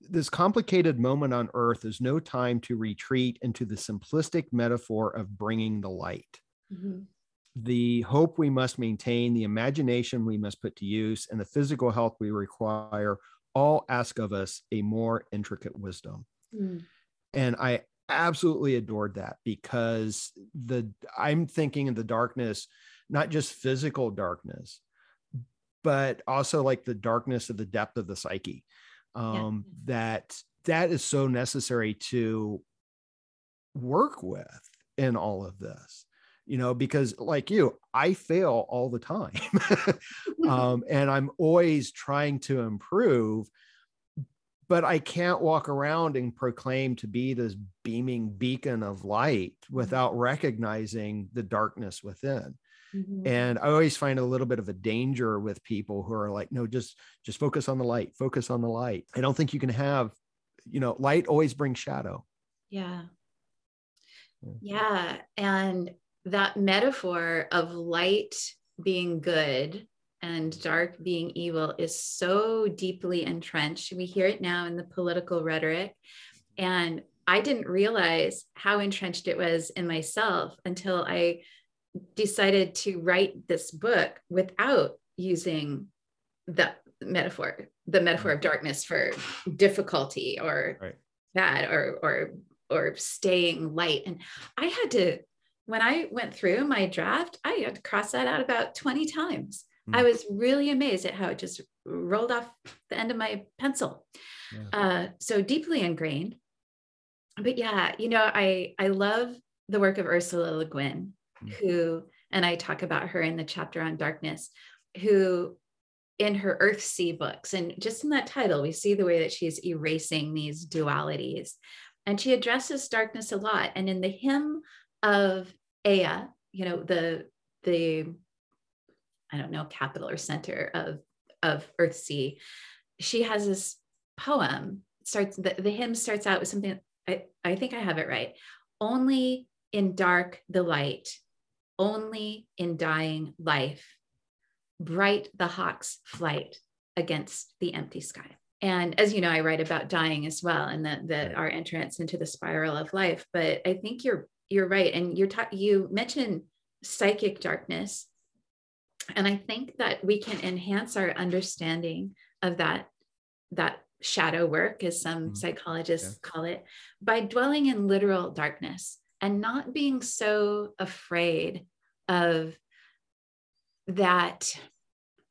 this complicated moment on earth is no time to retreat into the simplistic metaphor of bringing the light. Mm-hmm. The hope we must maintain, the imagination we must put to use, and the physical health we require all ask of us a more intricate wisdom. Mm. And I absolutely adored that because the I'm thinking of the darkness, not just physical darkness, but also like the darkness of the depth of the psyche. Um, yeah. that that is so necessary to work with in all of this you know because like you i fail all the time um, and i'm always trying to improve but I can't walk around and proclaim to be this beaming beacon of light mm-hmm. without recognizing the darkness within. Mm-hmm. And I always find a little bit of a danger with people who are like, no, just just focus on the light, focus on the light. I don't think you can have, you know, light always brings shadow. Yeah. Yeah. And that metaphor of light being good and dark being evil is so deeply entrenched. We hear it now in the political rhetoric. And I didn't realize how entrenched it was in myself until I decided to write this book without using the metaphor, the metaphor of darkness for difficulty or right. bad or or or staying light. And I had to, when I went through my draft, I had to cross that out about 20 times. Mm. I was really amazed at how it just rolled off the end of my pencil. Yeah. Uh, so deeply ingrained. But yeah, you know, I I love the work of Ursula Le Guin, mm. who, and I talk about her in the chapter on darkness, who in her Earthsea books, and just in that title, we see the way that she's erasing these dualities. And she addresses darkness a lot. And in the hymn of Ea, you know, the the I don't know, capital or center of of Earthsea, she has this poem. Starts the, the hymn starts out with something I, I think I have it right. Only in dark the light, only in dying life, bright the hawk's flight against the empty sky and as you know i write about dying as well and that that our entrance into the spiral of life but i think you're you're right and you're ta- you mentioned psychic darkness and i think that we can enhance our understanding of that that shadow work as some mm-hmm. psychologists yeah. call it by dwelling in literal darkness and not being so afraid of that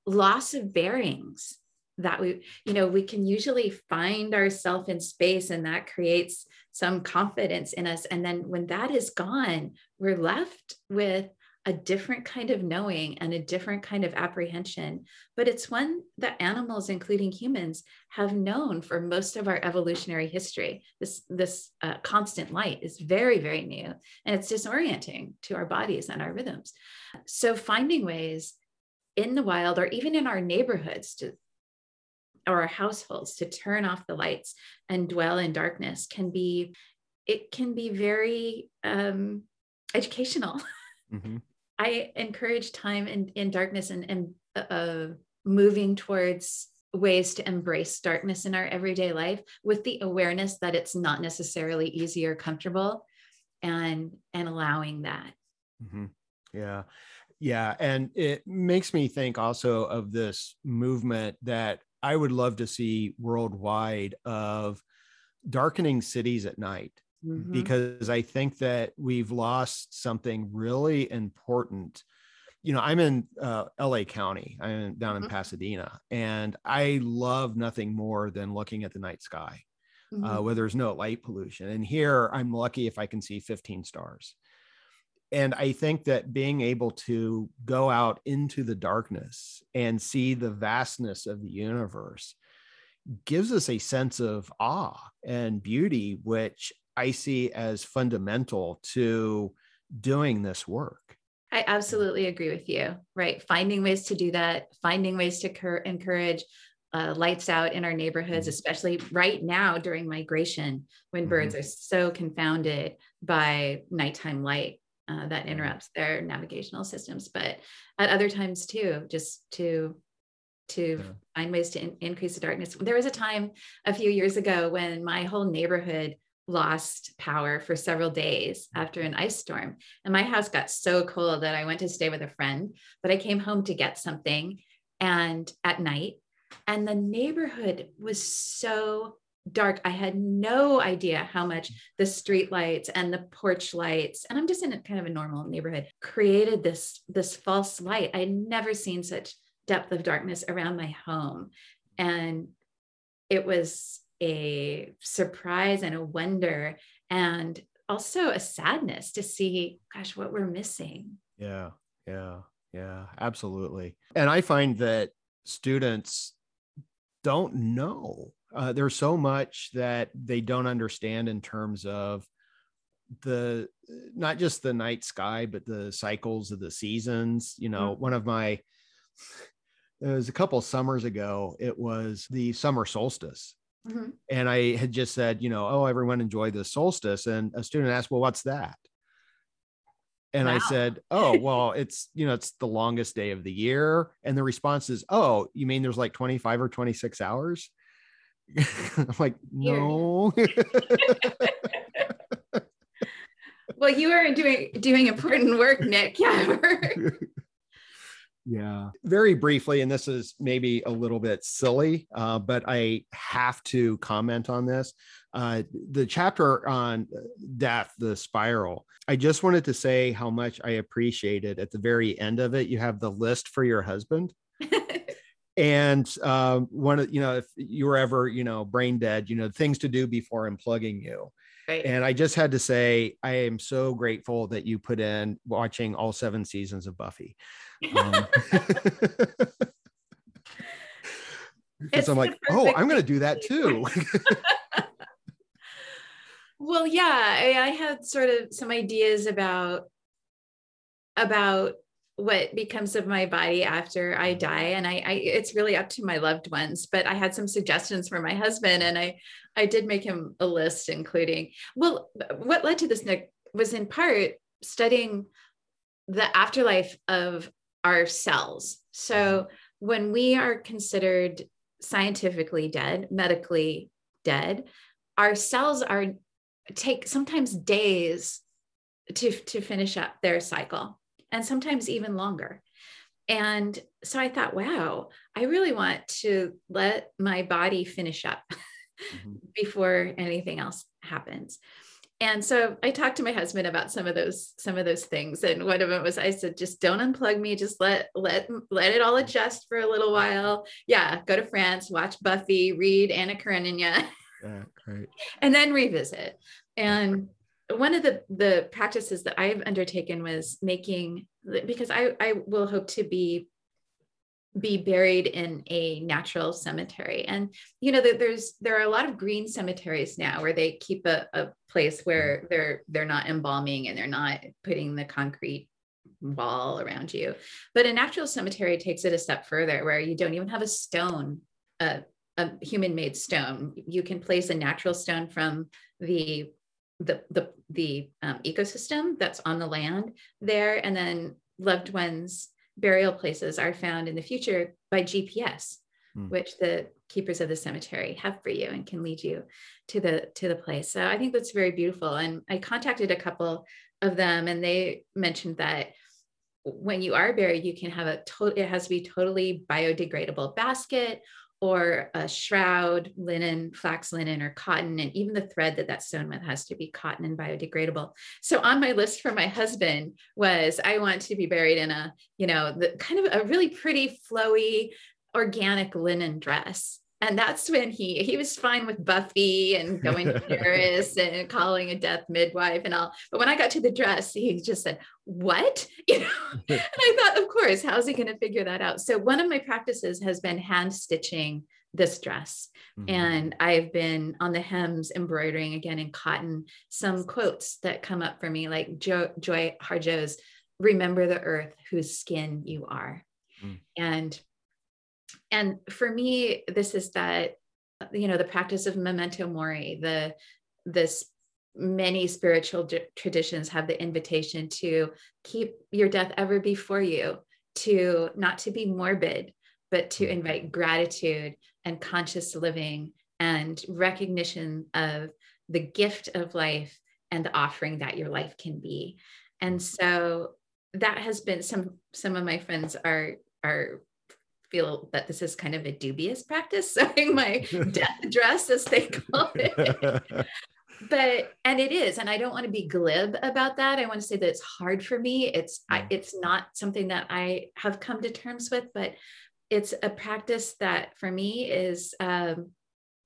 loss of bearings that we you know we can usually find ourselves in space and that creates some confidence in us and then when that is gone we're left with a different kind of knowing and a different kind of apprehension but it's one that animals including humans have known for most of our evolutionary history. This this uh, constant light is very very new and it's disorienting to our bodies and our rhythms. So finding ways in the wild or even in our neighborhoods to or our households to turn off the lights and dwell in darkness can be it can be very um, educational. Mm-hmm. I encourage time in, in darkness and, and uh, moving towards ways to embrace darkness in our everyday life with the awareness that it's not necessarily easy or comfortable and and allowing that. Mm-hmm. yeah. Yeah. And it makes me think also of this movement that I would love to see worldwide of darkening cities at night mm-hmm. because I think that we've lost something really important. You know, I'm in uh, LA County, I'm down in mm-hmm. Pasadena, and I love nothing more than looking at the night sky. Uh, mm-hmm. Uh, where there's no light pollution. And here I'm lucky if I can see 15 stars and I think that being able to go out into the darkness and see the vastness of the universe gives us a sense of awe and beauty, which I see as fundamental to doing this work. I absolutely agree with you. Right. Finding ways to do that, finding ways to cur- encourage uh, lights out in our neighborhoods, mm-hmm. especially right now during migration when mm-hmm. birds are so confounded by nighttime light uh, that interrupts their navigational systems but at other times too just to to yeah. find ways to in- increase the darkness there was a time a few years ago when my whole neighborhood lost power for several days after an ice storm and my house got so cold that i went to stay with a friend but i came home to get something and at night and the neighborhood was so dark. I had no idea how much the street lights and the porch lights, and I'm just in a kind of a normal neighborhood, created this, this false light. I'd never seen such depth of darkness around my home. And it was a surprise and a wonder and also a sadness to see, gosh, what we're missing. Yeah, yeah, yeah, absolutely. And I find that students don't know uh, there's so much that they don't understand in terms of the not just the night sky but the cycles of the seasons you know mm-hmm. one of my it was a couple summers ago it was the summer solstice mm-hmm. and i had just said you know oh everyone enjoy the solstice and a student asked well what's that and wow. i said oh well it's you know it's the longest day of the year and the response is oh you mean there's like 25 or 26 hours i'm like no well, you are doing doing important work, Nick. Yeah. yeah. Very briefly, and this is maybe a little bit silly, uh, but I have to comment on this. Uh, the chapter on death, the spiral. I just wanted to say how much I appreciated at the very end of it. You have the list for your husband. and um, one of you know if you were ever you know brain dead you know things to do before unplugging you And I just had to say, I am so grateful that you put in watching all seven seasons of Buffy. Um, because I'm like, oh, I'm going to do that too. well, yeah, I, I had sort of some ideas about about what becomes of my body after I mm-hmm. die. And I, I, it's really up to my loved ones, but I had some suggestions for my husband and I, I did make him a list, including, well, what led to this, Nick, was in part studying the afterlife of our cells. Mm-hmm. So when we are considered scientifically dead, medically dead, our cells are take sometimes days to, to finish up their cycle and sometimes even longer. And so I thought, wow, I really want to let my body finish up mm-hmm. before anything else happens. And so I talked to my husband about some of those some of those things, and one of them was I said, just don't unplug me, just let let let it all adjust for a little while. Yeah, go to France, watch Buffy, read Anna Karenina, yeah, great, and then revisit. And one of the the practices that I've undertaken was making because I I will hope to be be buried in a natural cemetery. And you know there's there are a lot of green cemeteries now where they keep a, a place where they're they're not embalming and they're not putting the concrete wall around you. But a natural cemetery takes it a step further where you don't even have a stone a, a human made stone. You can place a natural stone from the the the the um, ecosystem that's on the land there, and then loved ones burial places are found in the future by GPS, mm. which the keepers of the cemetery have for you and can lead you to the to the place. So I think that's very beautiful. And I contacted a couple of them, and they mentioned that when you are buried, you can have a total. It has to be totally biodegradable basket or a shroud, linen, flax linen, or cotton, and even the thread that that's sewn with has to be cotton and biodegradable. So on my list for my husband was I want to be buried in a, you know, the kind of a really pretty, flowy, organic linen dress and that's when he he was fine with Buffy and going to Paris and calling a death midwife and all. But when I got to the dress, he just said, "What?" You know, and I thought, of course, how's he going to figure that out? So one of my practices has been hand stitching this dress, mm-hmm. and I've been on the hems embroidering again in cotton some quotes that come up for me, like jo- Joy Harjo's "Remember the earth whose skin you are," mm. and and for me this is that you know the practice of memento mori the this many spiritual traditions have the invitation to keep your death ever before you to not to be morbid but to mm-hmm. invite gratitude and conscious living and recognition of the gift of life and the offering that your life can be and so that has been some some of my friends are are feel that this is kind of a dubious practice, sewing my death dress, as they call it. but and it is, and I don't want to be glib about that. I want to say that it's hard for me. It's I, it's not something that I have come to terms with, but it's a practice that for me is um,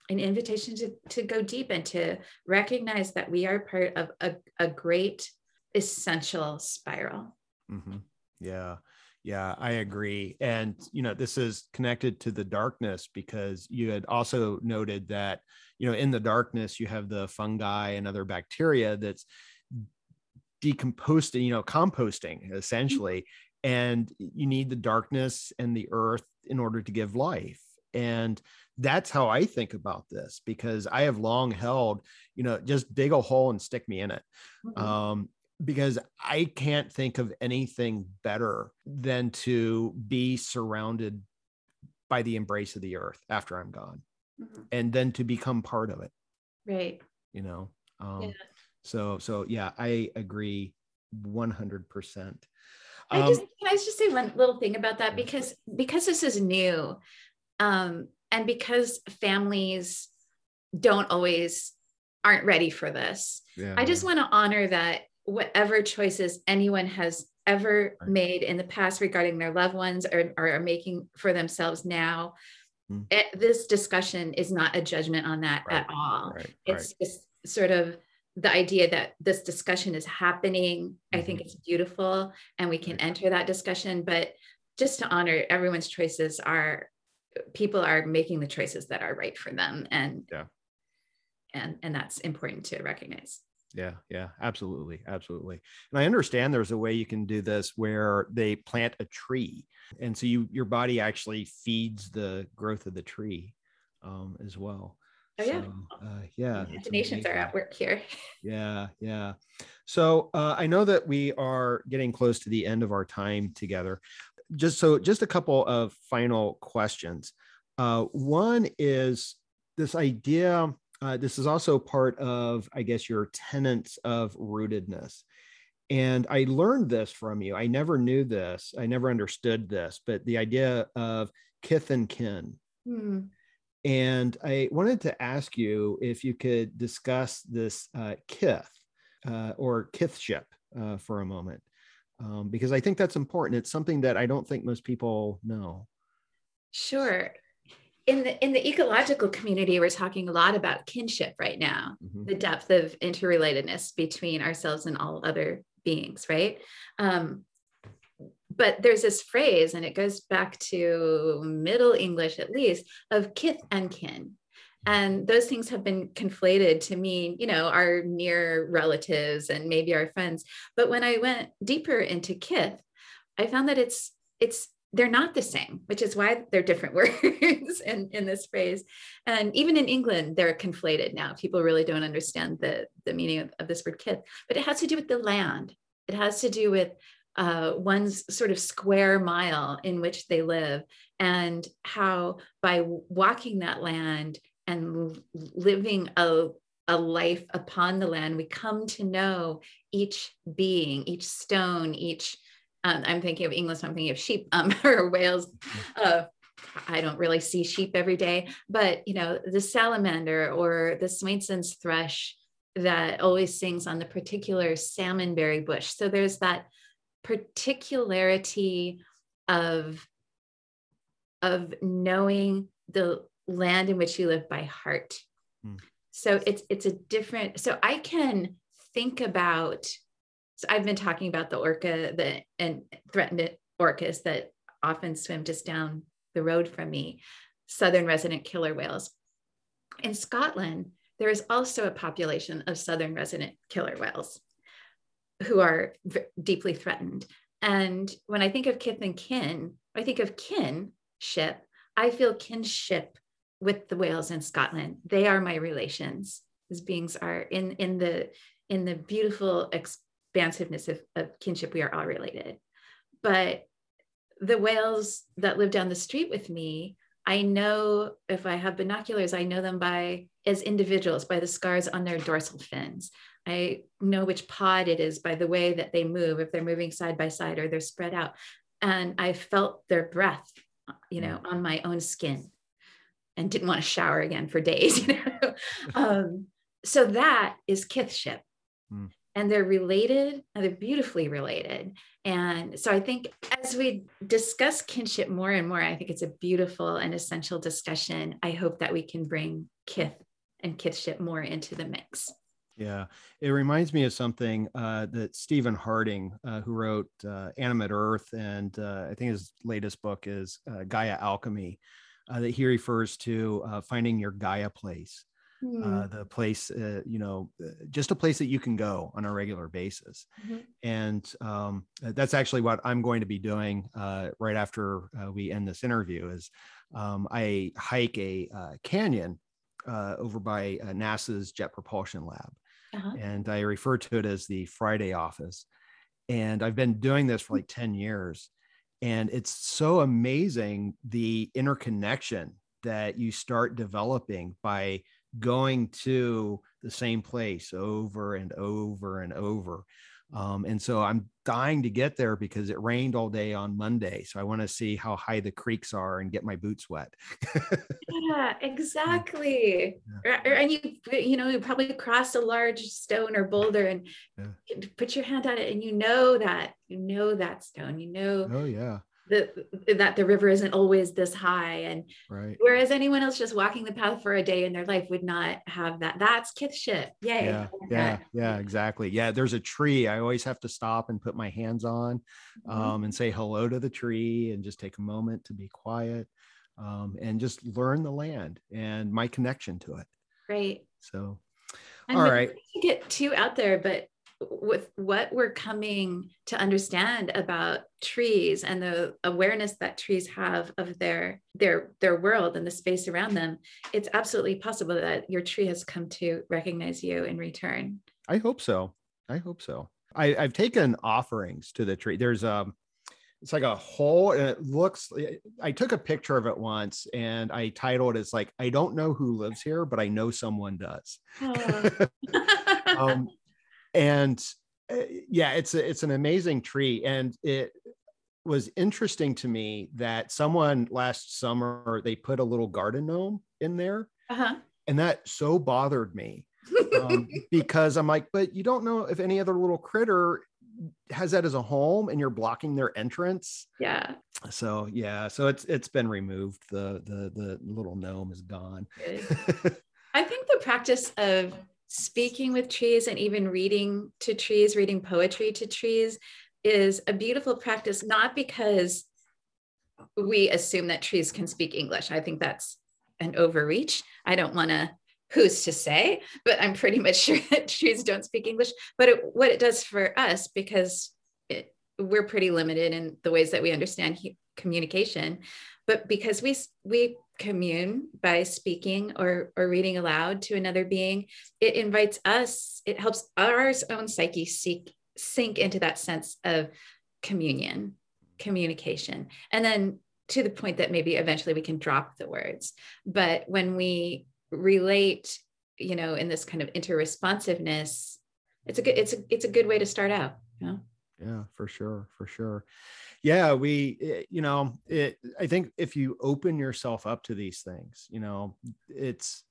an invitation to to go deep and to recognize that we are part of a, a great essential spiral. Mm-hmm. Yeah. Yeah, I agree. And, you know, this is connected to the darkness because you had also noted that, you know, in the darkness, you have the fungi and other bacteria that's decomposting, you know, composting essentially. And you need the darkness and the earth in order to give life. And that's how I think about this because I have long held, you know, just dig a hole and stick me in it. Mm-hmm. Um, because I can't think of anything better than to be surrounded by the embrace of the earth after I'm gone mm-hmm. and then to become part of it. Right. You know, um, yeah. so, so yeah, I agree 100%. I just, um, can I just say one little thing about that? Because, because this is new um, and because families don't always aren't ready for this, yeah. I just want to honor that whatever choices anyone has ever made in the past regarding their loved ones or, or are making for themselves now mm. it, this discussion is not a judgment on that right. at all right. it's just sort of the idea that this discussion is happening mm-hmm. i think mm-hmm. it's beautiful and we can enter that discussion but just to honor everyone's choices are people are making the choices that are right for them and yeah and and that's important to recognize yeah yeah absolutely absolutely and i understand there's a way you can do this where they plant a tree and so you your body actually feeds the growth of the tree um, as well oh yeah. so, uh, yeah imaginations are at work here. Yeah yeah so uh, i know that we are getting close to the end of our time together just so just a couple of final questions uh, one is this idea uh, this is also part of, I guess, your tenets of rootedness. And I learned this from you. I never knew this. I never understood this, but the idea of kith and kin. Hmm. And I wanted to ask you if you could discuss this uh, kith uh, or kithship uh, for a moment, um, because I think that's important. It's something that I don't think most people know. Sure in the in the ecological community we're talking a lot about kinship right now mm-hmm. the depth of interrelatedness between ourselves and all other beings right? Um, but there's this phrase and it goes back to middle english at least of kith and kin. And those things have been conflated to mean you know our near relatives and maybe our friends. But when i went deeper into kith i found that it's it's they're not the same, which is why they're different words in, in this phrase. And even in England, they're conflated now. People really don't understand the, the meaning of, of this word kith, but it has to do with the land. It has to do with uh, one's sort of square mile in which they live, and how by walking that land and living a, a life upon the land, we come to know each being, each stone, each um, I'm thinking of English, I'm thinking of sheep um, or whales. Mm-hmm. Uh, I don't really see sheep every day, but you know, the salamander or the Swainson's thrush that always sings on the particular salmonberry bush. So there's that particularity of of knowing the land in which you live by heart. Hmm. So it's it's a different. So I can think about so I've been talking about the orca the and threatened orcas that often swim just down the road from me, southern resident killer whales. In Scotland, there is also a population of southern resident killer whales who are v- deeply threatened. And when I think of kith and kin, I think of kinship. I feel kinship with the whales in Scotland. They are my relations. These beings are in in the in the beautiful expansiveness of, of kinship, we are all related. But the whales that live down the street with me, I know if I have binoculars, I know them by as individuals by the scars on their dorsal fins. I know which pod it is by the way that they move, if they're moving side by side or they're spread out. And I felt their breath, you know, on my own skin and didn't want to shower again for days. You know? um, so that is kithship. Mm and they're related and they're beautifully related. And so i think as we discuss kinship more and more i think it's a beautiful and essential discussion. I hope that we can bring kith and kithship more into the mix. Yeah, it reminds me of something uh, that Stephen Harding, uh, who wrote uh, Animate Earth, and uh, I think his latest book is uh, Gaia Alchemy, uh, that he refers to finding your Gaia place. Mm. uh, the place, uh, you know, uh, just a place that you can go on a regular basis. Mm-hmm. And um, that's actually what I'm going to be doing uh, right after uh, we end this interview. Is um, I hike a uh, canyon over by NASA's Jet Propulsion Lab, uh-huh. and I refer to it as the Friday office. And I've been doing this for like 10 years. And it's so amazing the interconnection that you start developing by going to the same place over and over and over. Um, and so I'm dying to get there because it rained all day on Monday. So I want to see how high the creeks are and get my boots wet. yeah, exactly. Yeah. And you, you know, you probably cross a large stone or boulder and yeah. put your hand on it, and you know that you know that stone. You know. Oh yeah the, that the river isn't always this high and right. whereas anyone else just walking the path for a day in their life would not have that. That's kithship yay. Yeah yeah yeah exactly. Yeah there's a tree i always have to stop and put my hands on mm-hmm. um, and say hello to the tree and just take a moment to be quiet um, and just learn the land and my connection to it. Right so all right. get too out there but with what we're coming to understand about trees and the awareness that trees have of their their their world and the space around them it's absolutely possible that your tree has come to recognize you in return. I hope so. I hope so. I, i've taken offerings to the tree. There's um it's like a hole and it looks i took a picture of it once and i titled it's like i don't know who lives here but i know someone does. Oh. um, and uh, yeah it's a, it's an amazing tree and it was interesting to me that someone last summer they put a little garden gnome in there. Uh-huh. and that so bothered me um, because i'm like but you don't know if any other little critter has that as a home and you're blocking their entrance? Yeah. So yeah so it's it's been removed. The the the little gnome is gone. I think the practice of speaking with trees and even reading to trees, reading poetry to trees is a beautiful practice, not because we assume that trees can speak English. I think that's an overreach. I don't want to who's to say, but I'm pretty much sure that trees don't speak English. But it, what it does for us, because we're pretty limited in the ways that we understand he, communication, but because we we commune by speaking or or reading aloud to another being it invites us it helps our own psyche seek sink into that sense of communion communication and then to the point that maybe eventually we can drop the words but when we relate you know in this kind of interresponsiveness it's a good it's a it's a good way to start out you know? Yeah for sure for sure. Yeah we eh, you know it i think if you open yourself up to these things you know it's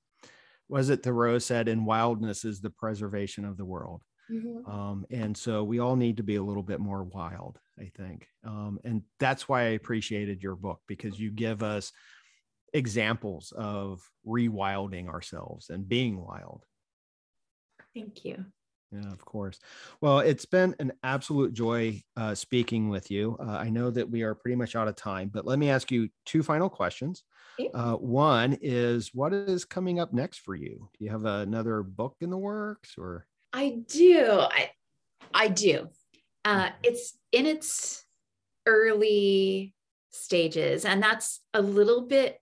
was it thoreau said in wildness is the preservation of the world. Mm-hmm. um, and so we all need to be a little bit more wild i think. Um, and that's why i appreciated your book because you give us examples of rewilding ourselves and being wild. Thank you yeah, of course. Well, it's been an absolute joy uh, speaking with you. Uh, I know that we are pretty much out of time, but let me ask you two final questions. Uh, one is what is coming up next for you? Do you have another book in the works or? I do. I, I do. Uh, it's in its early stages, and that's a little bit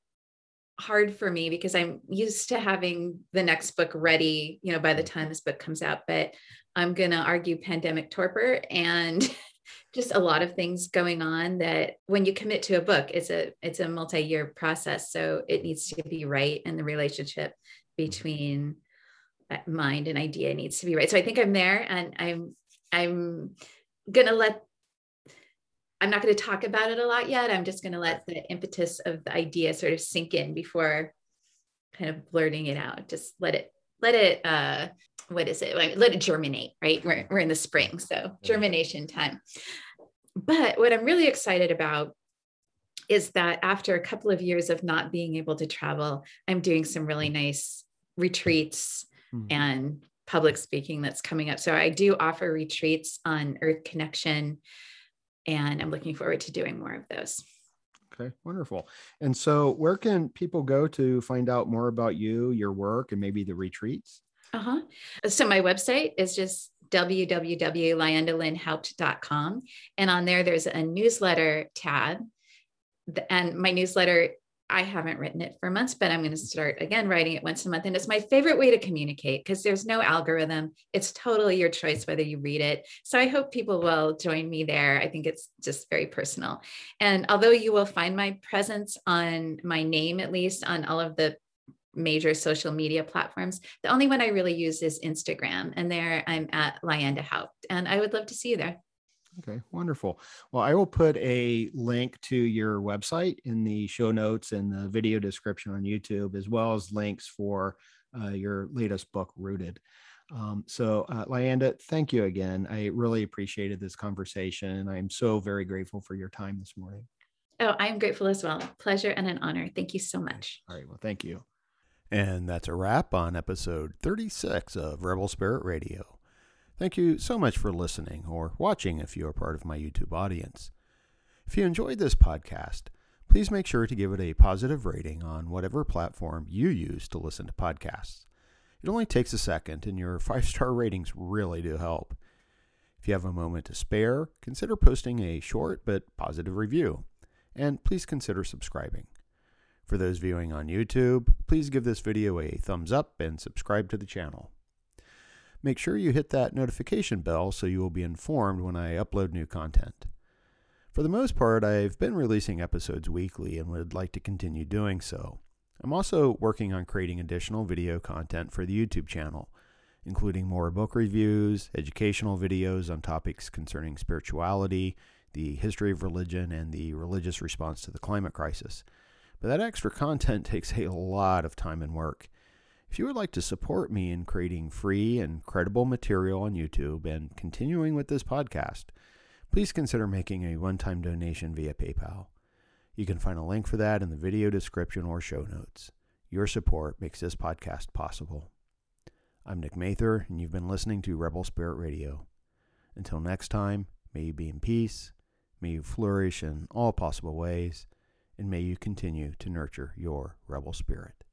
hard for me because I'm used to having the next book ready, you know, by the time this book comes out. But I'm going to argue pandemic torpor and just a lot of things going on that when you commit to a book, it's a it's a multi-year process. So it needs to be right, and the relationship between uh, mind and idea needs to be right. So I think I'm there, and I'm I'm gonna let I'm not going to talk about it a lot yet. I'm just going to let the impetus of the idea sort of sink in before kind of blurting it out. Just let it, let it, uh, what is it? Let it germinate, right? We're, we're in the spring. So germination time. But what I'm really excited about is that after a couple of years of not being able to travel, I'm doing some really nice retreats mm-hmm. and public speaking that's coming up. So I do offer retreats on Earth Connection and I'm looking forward to doing more of those. Okay, wonderful. And so, where can people go to find out more about you, your work, and maybe the retreats? Uh huh. So, my website is just www.lyandalynnhaupt.com. And on there, there's a newsletter tab. And my newsletter I haven't written it for months, but I'm going to start again writing it once a month. And it's my favorite way to communicate because there's no algorithm. It's totally your choice whether you read it. So I hope people will join me there. I think it's just very personal. And although you will find my presence on my name, at least on all of the major social media platforms, the only one I really use is Instagram. And there I'm at Lyanda Haupt. And I would love to see you there. Okay, wonderful. Well, I will put a link to your website in the show notes and the video description on YouTube, as well as links for uh, your latest book, Rooted. Um, so, uh, Lyanda, thank you again. I really appreciated this conversation. and I'm so very grateful for your time this morning. Oh, I'm grateful as well. Pleasure and an honor. Thank you so much. All right. Well, thank you. And that's a wrap on episode 36 of Rebel Spirit Radio. Thank you so much for listening or watching if you are part of my YouTube audience. If you enjoyed this podcast, please make sure to give it a positive rating on whatever platform you use to listen to podcasts. It only takes a second, and your five star ratings really do help. If you have a moment to spare, consider posting a short but positive review, and please consider subscribing. For those viewing on YouTube, please give this video a thumbs up and subscribe to the channel make sure you hit that notification bell so you will be informed when I upload new content. For the most part, I've been releasing episodes weekly and would like to continue doing so. I'm also working on creating additional video content for the YouTube channel, including more book reviews, educational videos on topics concerning spirituality, the history of religion, and the religious response to the climate crisis. But that extra content takes a lot of time and work. If you would like to support me in creating free and credible material on YouTube and continuing with this podcast, please consider making a one time donation via PayPal. You can find a link for that in the video description or show notes. Your support makes this podcast possible. I'm Nick Mather, and you've been listening to Rebel Spirit Radio. Until next time, may you be in peace, may you flourish in all possible ways, and may you continue to nurture your rebel spirit.